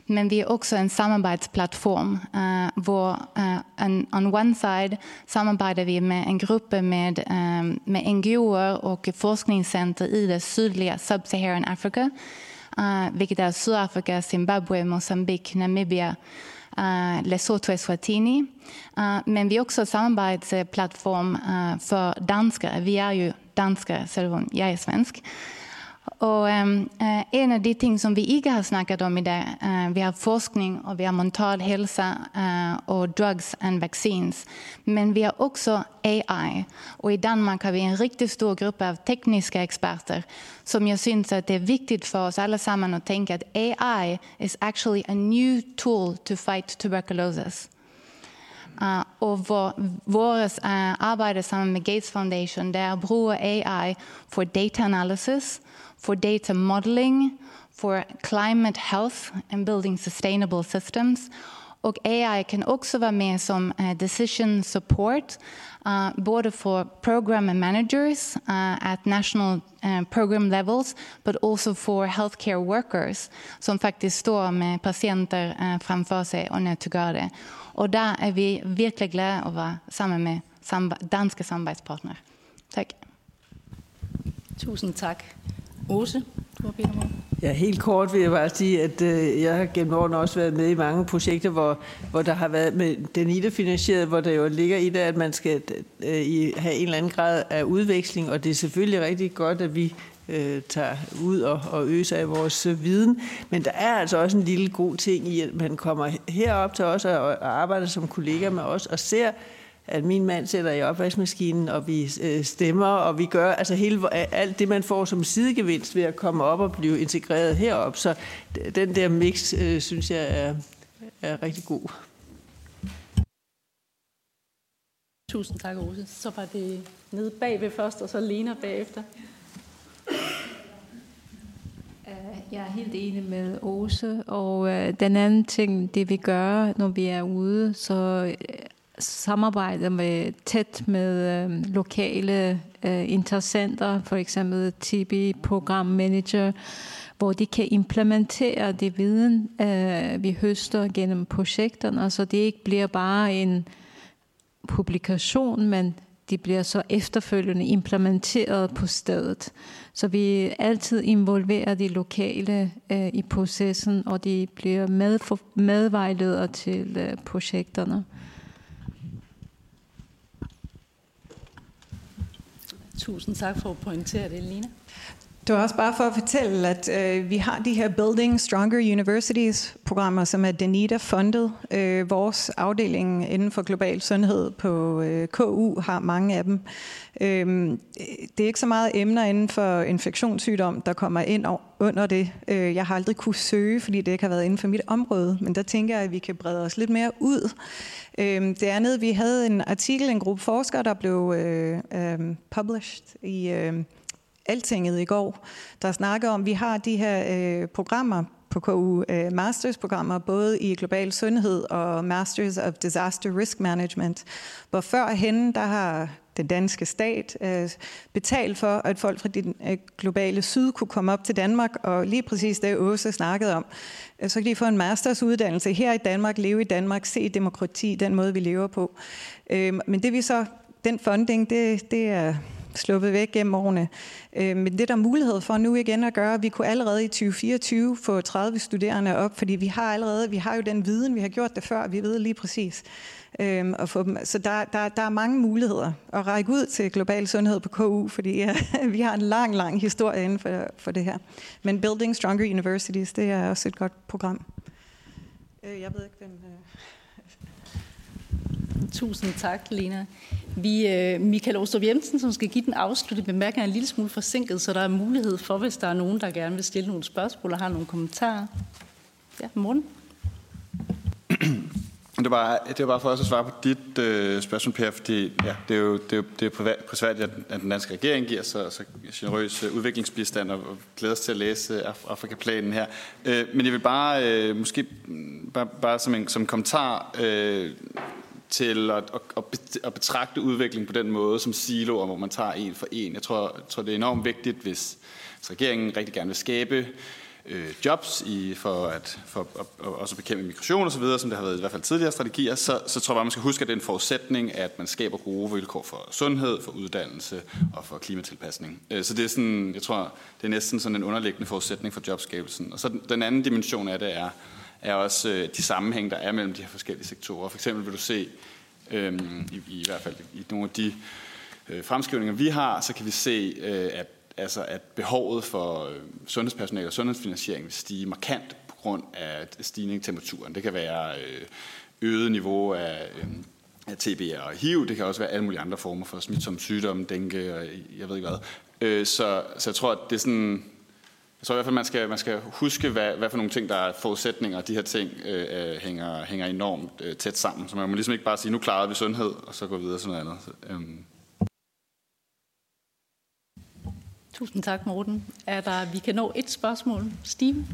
Men vi är också en samarbetsplattform. Uh, øh, hvor, uh, en, on one side samarbetar vi med en grupp med, um, med NGOer och forskningscenter i det sydliga Sub-Saharan Afrika, Uh, vilket är Sydafrika, Zimbabwe, Mozambique, Namibia, Lesotho och Swatini. Uh, men vi är också samarbetsplattform uh, eh, för danskere. Vi är ju danskere, selvom jeg er svensk. Og um, en af de ting, som vi ikke har snakket om i dag, uh, vi har forskning, og vi har mental helse, uh, og drugs and vaccines. Men vi har også AI. Og i Danmark har vi en rigtig stor gruppe af tekniske eksperter, som jeg synes, at det er vigtigt for os alle sammen at tænke, at AI is actually a new tool to fight tuberculosis. Uh, og hvor vores uh, arbejde sammen med Gates Foundation, der bruger AI for data analysis, for data modeling, for climate health and building sustainable systems. Og AI kan også være med som uh, decision support, både for program managers at national program levels, but also for healthcare workers, som faktisk står med patienter uh, fremfor sig og nødt til at gøre det. Og der er vi virkelig glade at være sammen med danske samarbejdspartnere. Tak. Tusind tak. Ose, du har bedt om Ja, helt kort vil jeg bare sige, at øh, jeg har gennem årene også været med i mange projekter, hvor, hvor der har været med den IDA finansieret, hvor der jo ligger i det, at man skal øh, have en eller anden grad af udveksling, og det er selvfølgelig rigtig godt, at vi øh, tager ud og, og øser af vores øh, viden. Men der er altså også en lille god ting i, at man kommer herop til os og, og arbejder som kollega med os og ser, at min mand sætter i opvaskemaskinen, og vi øh, stemmer, og vi gør altså hele, alt det, man får som sidegevinst ved at komme op og blive integreret herop. Så den der mix, øh, synes jeg, er, er rigtig god. Tusind tak, Rose. Så var det nede bagved først, og så Lena bagefter. Øh, jeg er helt enig med Ose, og øh, den anden ting, det vi gør, når vi er ude, så øh, samarbejder med tæt med øh, lokale øh, interessenter, for eksempel TB Program Manager, hvor de kan implementere det viden, øh, vi høster gennem projekterne, så det ikke bliver bare en publikation, men de bliver så efterfølgende implementeret på stedet. Så vi altid involverer de lokale øh, i processen, og de bliver med, medvejledere til øh, projekterne. Tusind tak for at pointere det, Lina. Det var også bare for at fortælle, at øh, vi har de her Building Stronger Universities programmer, som er Danita fundet. Øh, vores afdeling inden for global sundhed på øh, KU har mange af dem. Øh, det er ikke så meget emner inden for infektionssygdom, der kommer ind under det. Øh, jeg har aldrig kunne søge, fordi det ikke har været inden for mit område, men der tænker jeg, at vi kan brede os lidt mere ud. Øh, det andet, vi havde en artikel, en gruppe forskere, der blev øh, øh, published i... Øh, Altinget i går, der snakker om, at vi har de her øh, programmer på KU, øh, mastersprogrammer, både i global sundhed og Masters of Disaster Risk Management, hvor førhen, der har den danske stat øh, betalt for, at folk fra den øh, globale syd kunne komme op til Danmark, og lige præcis det Åse snakkede om, øh, så kan de få en mastersuddannelse her i Danmark, leve i Danmark, se demokrati, den måde vi lever på. Øh, men det vi så, den funding, det, det er sluppet væk gennem årene. Øh, men det er der mulighed for nu igen at gøre. Vi kunne allerede i 2024 få 30 studerende op, fordi vi har allerede, vi har jo den viden, vi har gjort det før, vi ved lige præcis. Øhm, og få dem. Så der, der, der er mange muligheder at række ud til global sundhed på KU, fordi ja, vi har en lang, lang historie inden for, for det her. Men Building Stronger Universities, det er også et godt program. Øh, jeg ved ikke, hvem... Tusind tak, Lena. Vi, øh, Michael Åstrup Jensen, som skal give den afsluttende bemærkning, er en lille smule forsinket, så der er mulighed for, hvis der er nogen, der gerne vil stille nogle spørgsmål og har nogle kommentarer. Ja, morgen. Det var, det var bare for også at svare på dit øh, spørgsmål, Per, fordi ja, det er jo, det er det er prisværdigt, at, at den danske regering giver så, så generøs øh, udviklingsbistand, og, og glæder os til at læse øh, Af, Afrikaplanen her. Øh, men jeg vil bare, øh, måske bare, bare som en som kommentar, øh, til at, at, at betragte udvikling på den måde som siloer, hvor man tager en for en. Jeg tror, jeg tror det er enormt vigtigt, hvis, hvis regeringen rigtig gerne vil skabe øh, jobs i, for at for, at, at også bekæmpe migration osv., som det har været i hvert fald tidligere strategier, så, så tror jeg bare, man skal huske, at det er en forudsætning, at man skaber gode vilkår for sundhed, for uddannelse og for klimatilpasning. Øh, så det er sådan, jeg tror, det er næsten sådan en underliggende forudsætning for jobskabelsen. Og så den, den anden dimension af det er, er også øh, de sammenhæng, der er mellem de her forskellige sektorer. For eksempel vil du se, øh, i, i hvert fald i nogle af de øh, fremskrivninger, vi har, så kan vi se, øh, at, altså, at behovet for øh, sundhedspersonale og sundhedsfinansiering vil stige markant på grund af stigning i temperaturen. Det kan være øh, øget niveau af, øh, af TB og HIV, det kan også være alle mulige andre former for smitsomme sygdomme, dengue og øh, jeg ved ikke hvad. Øh, så, så jeg tror, at det er sådan jeg tror i hvert fald, man skal, man skal huske, hvad, hvad for nogle ting, der er forudsætninger, og de her ting øh, øh, hænger, hænger enormt øh, tæt sammen. Så man må ligesom ikke bare sige, nu klarede vi sundhed, og så gå videre til noget andet. Så, øhm. Tusind tak, Morten. Er der, vi kan nå et spørgsmål. Steve?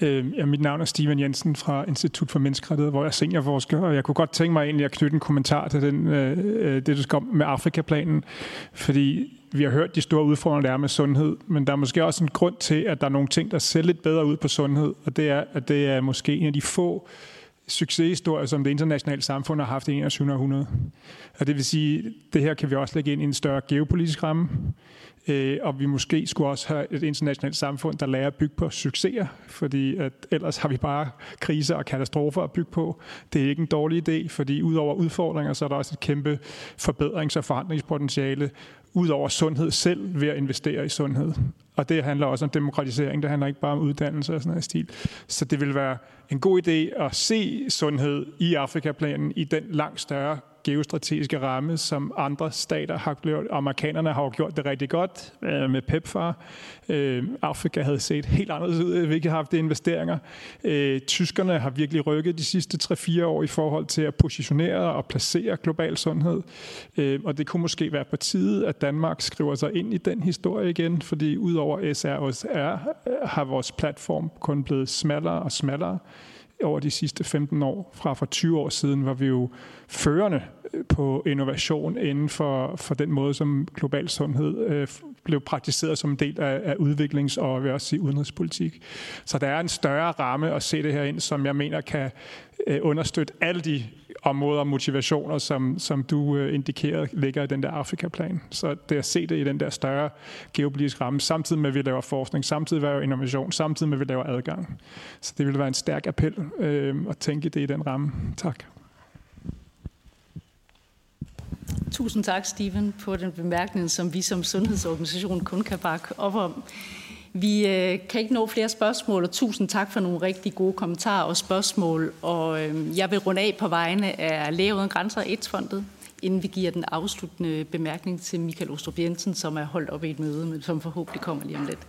Øh, ja, mit navn er Steven Jensen fra Institut for Menneskerettighed, hvor jeg er seniorforsker, og jeg kunne godt tænke mig egentlig at knytte en kommentar til den, øh, øh, det, du skal om med Afrikaplanen, fordi vi har hørt de store udfordringer, der er med sundhed, men der er måske også en grund til, at der er nogle ting, der ser lidt bedre ud på sundhed, og det er, at det er måske en af de få succeshistorier, som det internationale samfund har haft i 21. århundrede. Og det vil sige, det her kan vi også lægge ind i en større geopolitisk ramme. Øh, og vi måske skulle også have et internationalt samfund, der lærer at bygge på succeser, fordi at ellers har vi bare kriser og katastrofer at bygge på. Det er ikke en dårlig idé, fordi udover udfordringer, så er der også et kæmpe forbedrings- og forandringspotentiale, udover sundhed selv ved at investere i sundhed. Og det handler også om demokratisering, det handler ikke bare om uddannelse og sådan noget stil. Så det vil være en god idé at se sundhed i Afrikaplanen i den langt større geostrategiske ramme, som andre stater har gjort. Amerikanerne har jo gjort det rigtig godt øh, med PEPFAR. Øh, Afrika havde set helt anderledes ud, hvis vi ikke har haft investeringer. Øh, tyskerne har virkelig rykket de sidste 3-4 år i forhold til at positionere og placere global sundhed. Øh, og det kunne måske være på tide, at Danmark skriver sig ind i den historie igen, fordi udover SROSR øh, har vores platform kun blevet smallere og smallere over de sidste 15 år. Fra for 20 år siden var vi jo førende øh, på innovation inden for, for den måde, som global sundhed øh, blev praktiseret som en del af, af udviklings- og vil også sige udenrigspolitik. Så der er en større ramme at se det her ind, som jeg mener kan øh, understøtte alle de områder og motivationer, som, som du øh, indikerede ligger i den der Afrika-plan. Så det at se det i den der større geopolitiske ramme, samtidig med at vi laver forskning, samtidig med at vi laver innovation, samtidig med at vi laver adgang. Så det ville være en stærk appel øh, at tænke det i den ramme. Tak. Tusind tak, Steven, på den bemærkning, som vi som sundhedsorganisation kun kan bakke op om. Vi øh, kan ikke nå flere spørgsmål, og tusind tak for nogle rigtig gode kommentarer og spørgsmål. Og øh, jeg vil runde af på vegne af Læge Uden Grænser og AIDS-fondet, inden vi giver den afsluttende bemærkning til Michael Ostrup Jensen, som er holdt op i et møde, men som forhåbentlig kommer lige om lidt.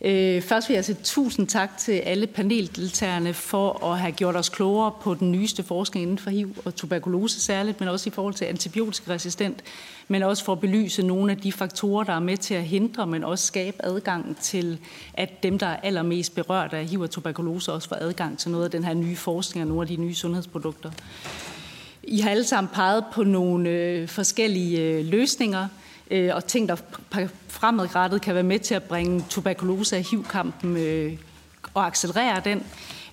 Øh, først vil jeg sige tusind tak til alle paneldeltagerne for at have gjort os klogere på den nyeste forskning inden for HIV og tuberkulose særligt, men også i forhold til antibiotikaresistent, men også for at belyse nogle af de faktorer, der er med til at hindre, men også skabe adgang til, at dem, der er allermest berørt af HIV og tuberkulose, også får adgang til noget af den her nye forskning og nogle af de nye sundhedsprodukter. I har alle sammen peget på nogle øh, forskellige øh, løsninger, øh, og ting, der fremadrettet kan være med til at bringe tuberkulose og HIV-kampen øh, og accelerere den.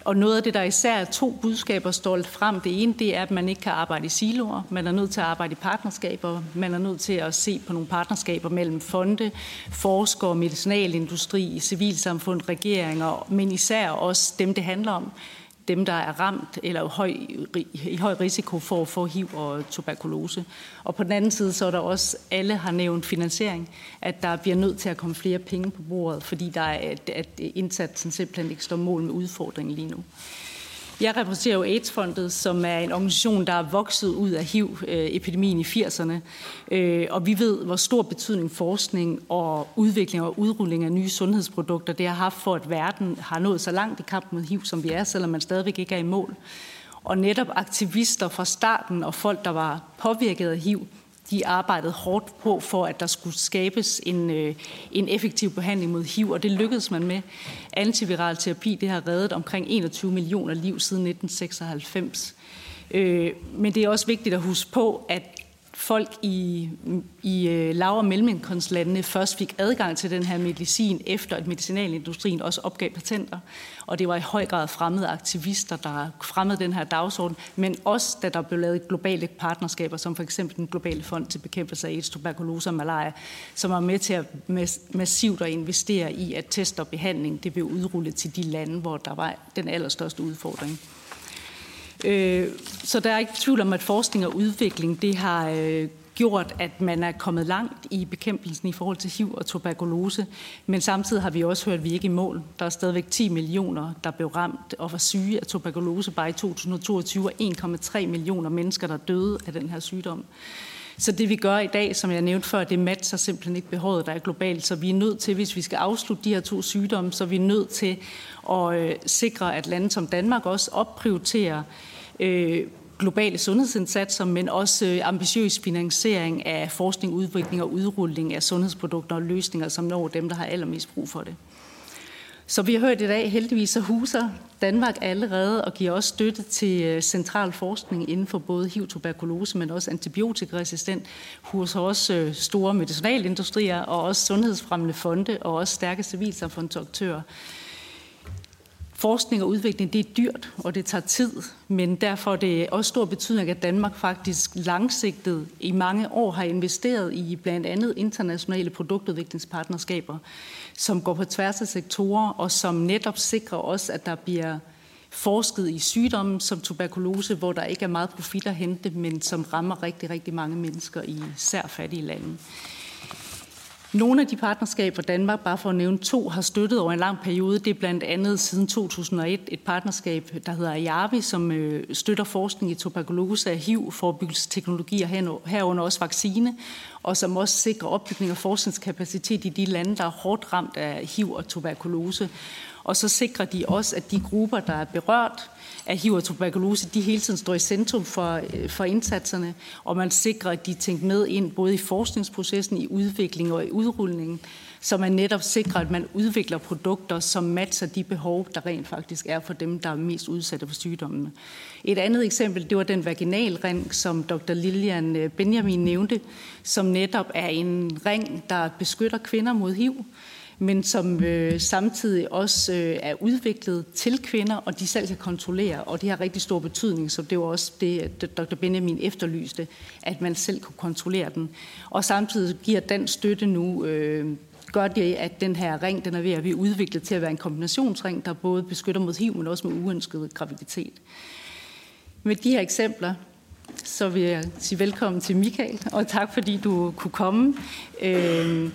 Og noget af det, der især er to budskaber står frem. Det ene, det er, at man ikke kan arbejde i siloer. Man er nødt til at arbejde i partnerskaber. Man er nødt til at se på nogle partnerskaber mellem fonde, forskere, medicinalindustri, civilsamfund, regeringer, men især også dem, det handler om dem, der er ramt eller høj, i høj risiko for at få HIV og tuberkulose. Og på den anden side, så er der også, alle har nævnt finansiering, at der bliver nødt til at komme flere penge på bordet, fordi der er, at, at indsatsen simpelthen ikke står mål med udfordringen lige nu. Jeg repræsenterer jo AIDS-fondet, som er en organisation, der er vokset ud af HIV-epidemien i 80'erne. Øh, og vi ved, hvor stor betydning forskning og udvikling og udrulling af nye sundhedsprodukter det har haft for, at verden har nået så langt i kampen mod HIV, som vi er, selvom man stadigvæk ikke er i mål. Og netop aktivister fra starten og folk, der var påvirket af HIV, de arbejdede hårdt på for, at der skulle skabes en, øh, en effektiv behandling mod HIV, og det lykkedes man med. Antiviral terapi, det har reddet omkring 21 millioner liv siden 1996. Øh, men det er også vigtigt at huske på, at folk i, i øh, lav- og mellemindkomstlandene først fik adgang til den her medicin, efter at medicinalindustrien også opgav patenter. Og det var i høj grad fremmede aktivister, der fremmede den her dagsorden, men også da der blev lavet globale partnerskaber, som for eksempel den globale fond til bekæmpelse af AIDS, tuberkulose og malaria, som var med til at massivt at investere i, at test og behandling det blev udrullet til de lande, hvor der var den allerstørste udfordring. Øh, så der er ikke tvivl om, at forskning og udvikling det har øh, gjort, at man er kommet langt i bekæmpelsen i forhold til HIV og tuberkulose. Men samtidig har vi også hørt, at vi ikke er i mål. Der er stadigvæk 10 millioner, der blev ramt og var syge af tuberkulose bare i 2022, og 1,3 millioner mennesker, der døde af den her sygdom. Så det vi gør i dag, som jeg nævnte før, det matcher simpelthen ikke behovet, der er globalt. Så vi er nødt til, hvis vi skal afslutte de her to sygdomme, så vi er nødt til at øh, sikre, at lande som Danmark også opprioriterer øh, globale sundhedsindsatser, men også øh, ambitiøs finansiering af forskning, udvikling og udrulling af sundhedsprodukter og løsninger, som når dem, der har allermest brug for det. Så vi har hørt i dag, heldigvis så huser Danmark allerede og giver også støtte til øh, central forskning inden for både HIV, tuberkulose, men også antibiotikaresistent. Huser også øh, store medicinalindustrier og også sundhedsfremmende fonde og også stærke civilsamfundsaktører. Forskning og udvikling, det er dyrt, og det tager tid, men derfor er det også stor betydning, at Danmark faktisk langsigtet i mange år har investeret i blandt andet internationale produktudviklingspartnerskaber, som går på tværs af sektorer, og som netop sikrer os, at der bliver forsket i sygdomme som tuberkulose, hvor der ikke er meget profit at hente, men som rammer rigtig, rigtig mange mennesker i især fattige lande. Nogle af de partnerskaber, Danmark, bare for at nævne to, har støttet over en lang periode, det er blandt andet siden 2001 et partnerskab, der hedder AJAVI, som øh, støtter forskning i tuberkulose og HIV, forebyggelsesteknologier herunder også vaccine, og som også sikrer opbygning af forskningskapacitet i de lande, der er hårdt ramt af HIV og tuberkulose. Og så sikrer de også, at de grupper, der er berørt af HIV og tuberkulose, de hele tiden står i centrum for, øh, for indsatserne, og man sikrer, at de er tænkt med ind både i forskningsprocessen, i udvikling og i udrulningen, så man netop sikrer, at man udvikler produkter, som matcher de behov, der rent faktisk er for dem, der er mest udsatte for sygdommene. Et andet eksempel, det var den vaginalring, som Dr. Lilian øh, Benjamin nævnte, som netop er en ring, der beskytter kvinder mod HIV, men som øh, samtidig også øh, er udviklet til kvinder, og de selv kan kontrollere, og det har rigtig stor betydning, så det var også det, at Dr. Benjamin efterlyste, at man selv kunne kontrollere den. Og samtidig giver den støtte nu øh, gør det, at den her ring den er ved at blive udviklet til at være en kombinationsring, der både beskytter mod HIV, men også mod uønsket graviditet. Med de her eksempler, så vil jeg sige velkommen til Michael, og tak fordi du kunne komme. Øh,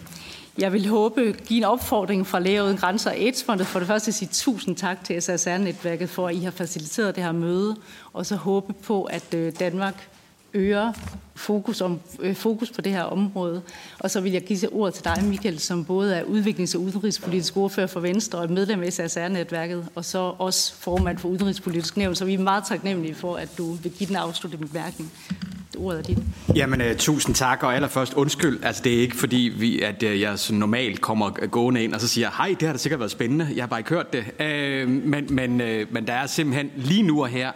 jeg vil håbe give en opfordring fra Læger Uden Grænser og AIDS-fondet for det første at sige tusind tak til SSR-netværket for, at I har faciliteret det her møde, og så håbe på, at øh, Danmark øger fokus, om, øh, fokus på det her område. Og så vil jeg give ord til dig, Michael, som både er udviklings- og udenrigspolitisk ordfører for Venstre og medlem af SSR-netværket, og så også formand for Udenrigspolitisk Nævn. Så vi er meget taknemmelige for, at du vil give den afsluttende bemærkning ordet er dit. Jamen, uh, tusind tak, og allerførst undskyld. Altså, det er ikke fordi, vi, at uh, jeg så normalt kommer øh, gående ind og så siger, hej, det har da sikkert været spændende, jeg har bare ikke hørt det. Uh, men, men, uh, men der er simpelthen lige nu og her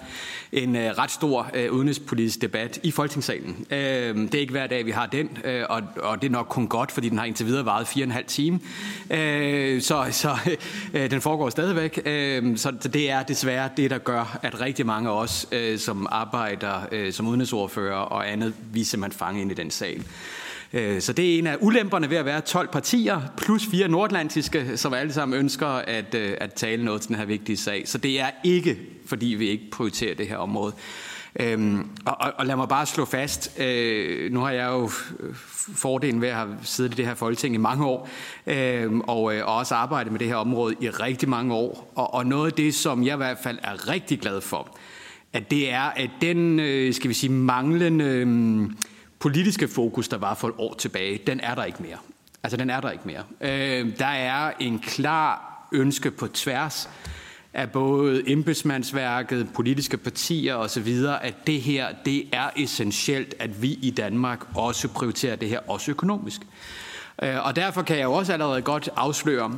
en øh, ret stor øh, udenrigspolitisk debat i Folketingssalen. Øh, det er ikke hver dag, vi har den, øh, og, og det er nok kun godt, fordi den har indtil videre varet fire og en halv time. Uh, så så øh, den foregår stadigvæk. Øh, så det er desværre det, der gør, at rigtig mange af os, øh, som arbejder øh, som udenrigsordfører og andet, vi simpelthen fange ind i den sal. Øh, så det er en af ulemperne ved at være 12 partier, plus fire nordlandiske, som alle sammen ønsker at, øh, at tale noget til den her vigtige sag. Så det er ikke, fordi vi ikke prioriterer det her område. Øhm, og, og, og lad mig bare slå fast, øh, nu har jeg jo fordelen ved at have siddet i det her folketing i mange år, øh, og, øh, og også arbejdet med det her område i rigtig mange år. Og, og noget af det, som jeg i hvert fald er rigtig glad for, at det er, at den, øh, skal vi sige, manglende øh, politiske fokus, der var for et år tilbage, den er der ikke mere. Altså, den er der ikke mere. Øh, der er en klar ønske på tværs af både embedsmandsværket, politiske partier osv., at det her, det er essentielt, at vi i Danmark også prioriterer det her, også økonomisk. Øh, og derfor kan jeg jo også allerede godt afsløre,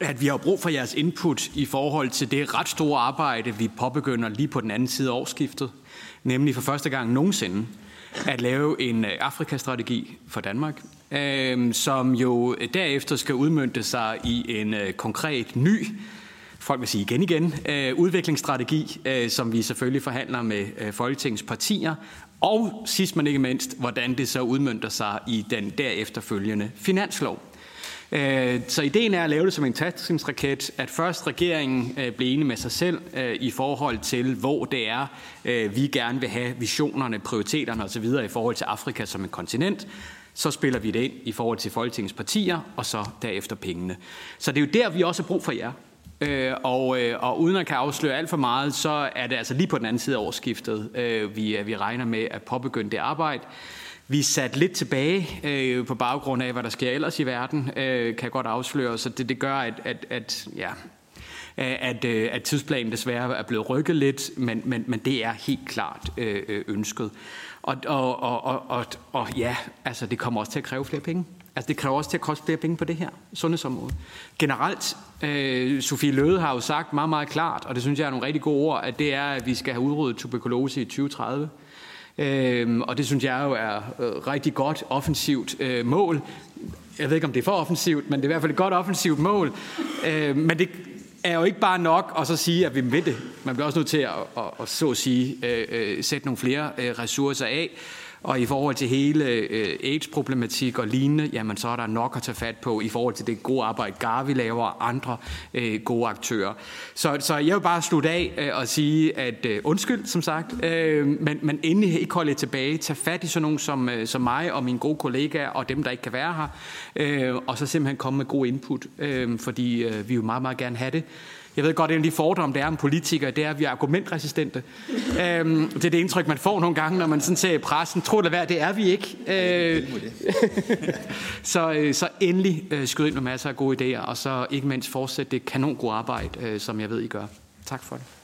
at vi har brug for jeres input i forhold til det ret store arbejde, vi påbegynder lige på den anden side af årsskiftet, nemlig for første gang nogensinde at lave en øh, Afrikastrategi for Danmark, øh, som jo derefter skal udmyndte sig i en øh, konkret ny, folk vil sige igen igen, øh, udviklingsstrategi, øh, som vi selvfølgelig forhandler med øh, Folketingets partier, og sidst men ikke mindst, hvordan det så udmyndter sig i den derefterfølgende finanslov. Øh, så ideen er at lave det som en tastingsraket, at først regeringen øh, bliver enig med sig selv øh, i forhold til, hvor det er, øh, vi gerne vil have visionerne, prioriteterne osv. i forhold til Afrika som et kontinent. Så spiller vi det ind i forhold til Folketingets partier, og så derefter pengene. Så det er jo der, vi også har brug for jer. og, og uden at kan afsløre alt for meget, så er det altså lige på den anden side af årsskiftet, vi, vi regner med at påbegynde det arbejde vi er sat lidt tilbage øh, på baggrund af, hvad der sker ellers i verden, øh, kan jeg godt afsløre. Så det, det gør, at, at, at, ja, at, øh, at tidsplanen desværre er blevet rykket lidt, men, men, men det er helt klart øh, øh, ønsket. Og, og, og, og, og, og ja, altså det kommer også til at kræve flere penge. Altså det kræver også til at koste flere penge på det her sundhedsområde. Generelt, øh, Sofie Løde har jo sagt meget, meget klart, og det synes jeg er nogle rigtig gode ord, at det er, at vi skal have udryddet tuberkulose i 2030. Øh, og det synes jeg jo er øh, rigtig godt offensivt øh, mål. Jeg ved ikke, om det er for offensivt, men det er i hvert fald et godt offensivt mål. Øh, men det er jo ikke bare nok at så sige, at vi vil det. Man bliver også nødt til at, at, at så at sige, øh, øh, sætte nogle flere øh, ressourcer af. Og i forhold til hele øh, AIDS-problematik og lignende, jamen så er der nok at tage fat på i forhold til det gode arbejde, Garvi laver og andre øh, gode aktører. Så, så jeg vil bare slutte af øh, og sige, at øh, undskyld, som sagt, øh, men, men endelig ikke holde tilbage. Tag fat i sådan nogen som, øh, som mig og mine gode kollegaer og dem, der ikke kan være her, øh, og så simpelthen komme med god input, øh, fordi øh, vi vil meget, meget gerne have det. Jeg ved godt, en af de fordomme, der er om politikere, det er, at vi er argumentresistente. øhm, det er det indtryk, man får nogle gange, når man sådan ser i pressen. Tro det være, det er vi ikke. Øh, så, øh, så endelig øh, skyd ind med masser af gode idéer, og så ikke mindst fortsætte det kanon gode arbejde, øh, som jeg ved, I gør. Tak for det.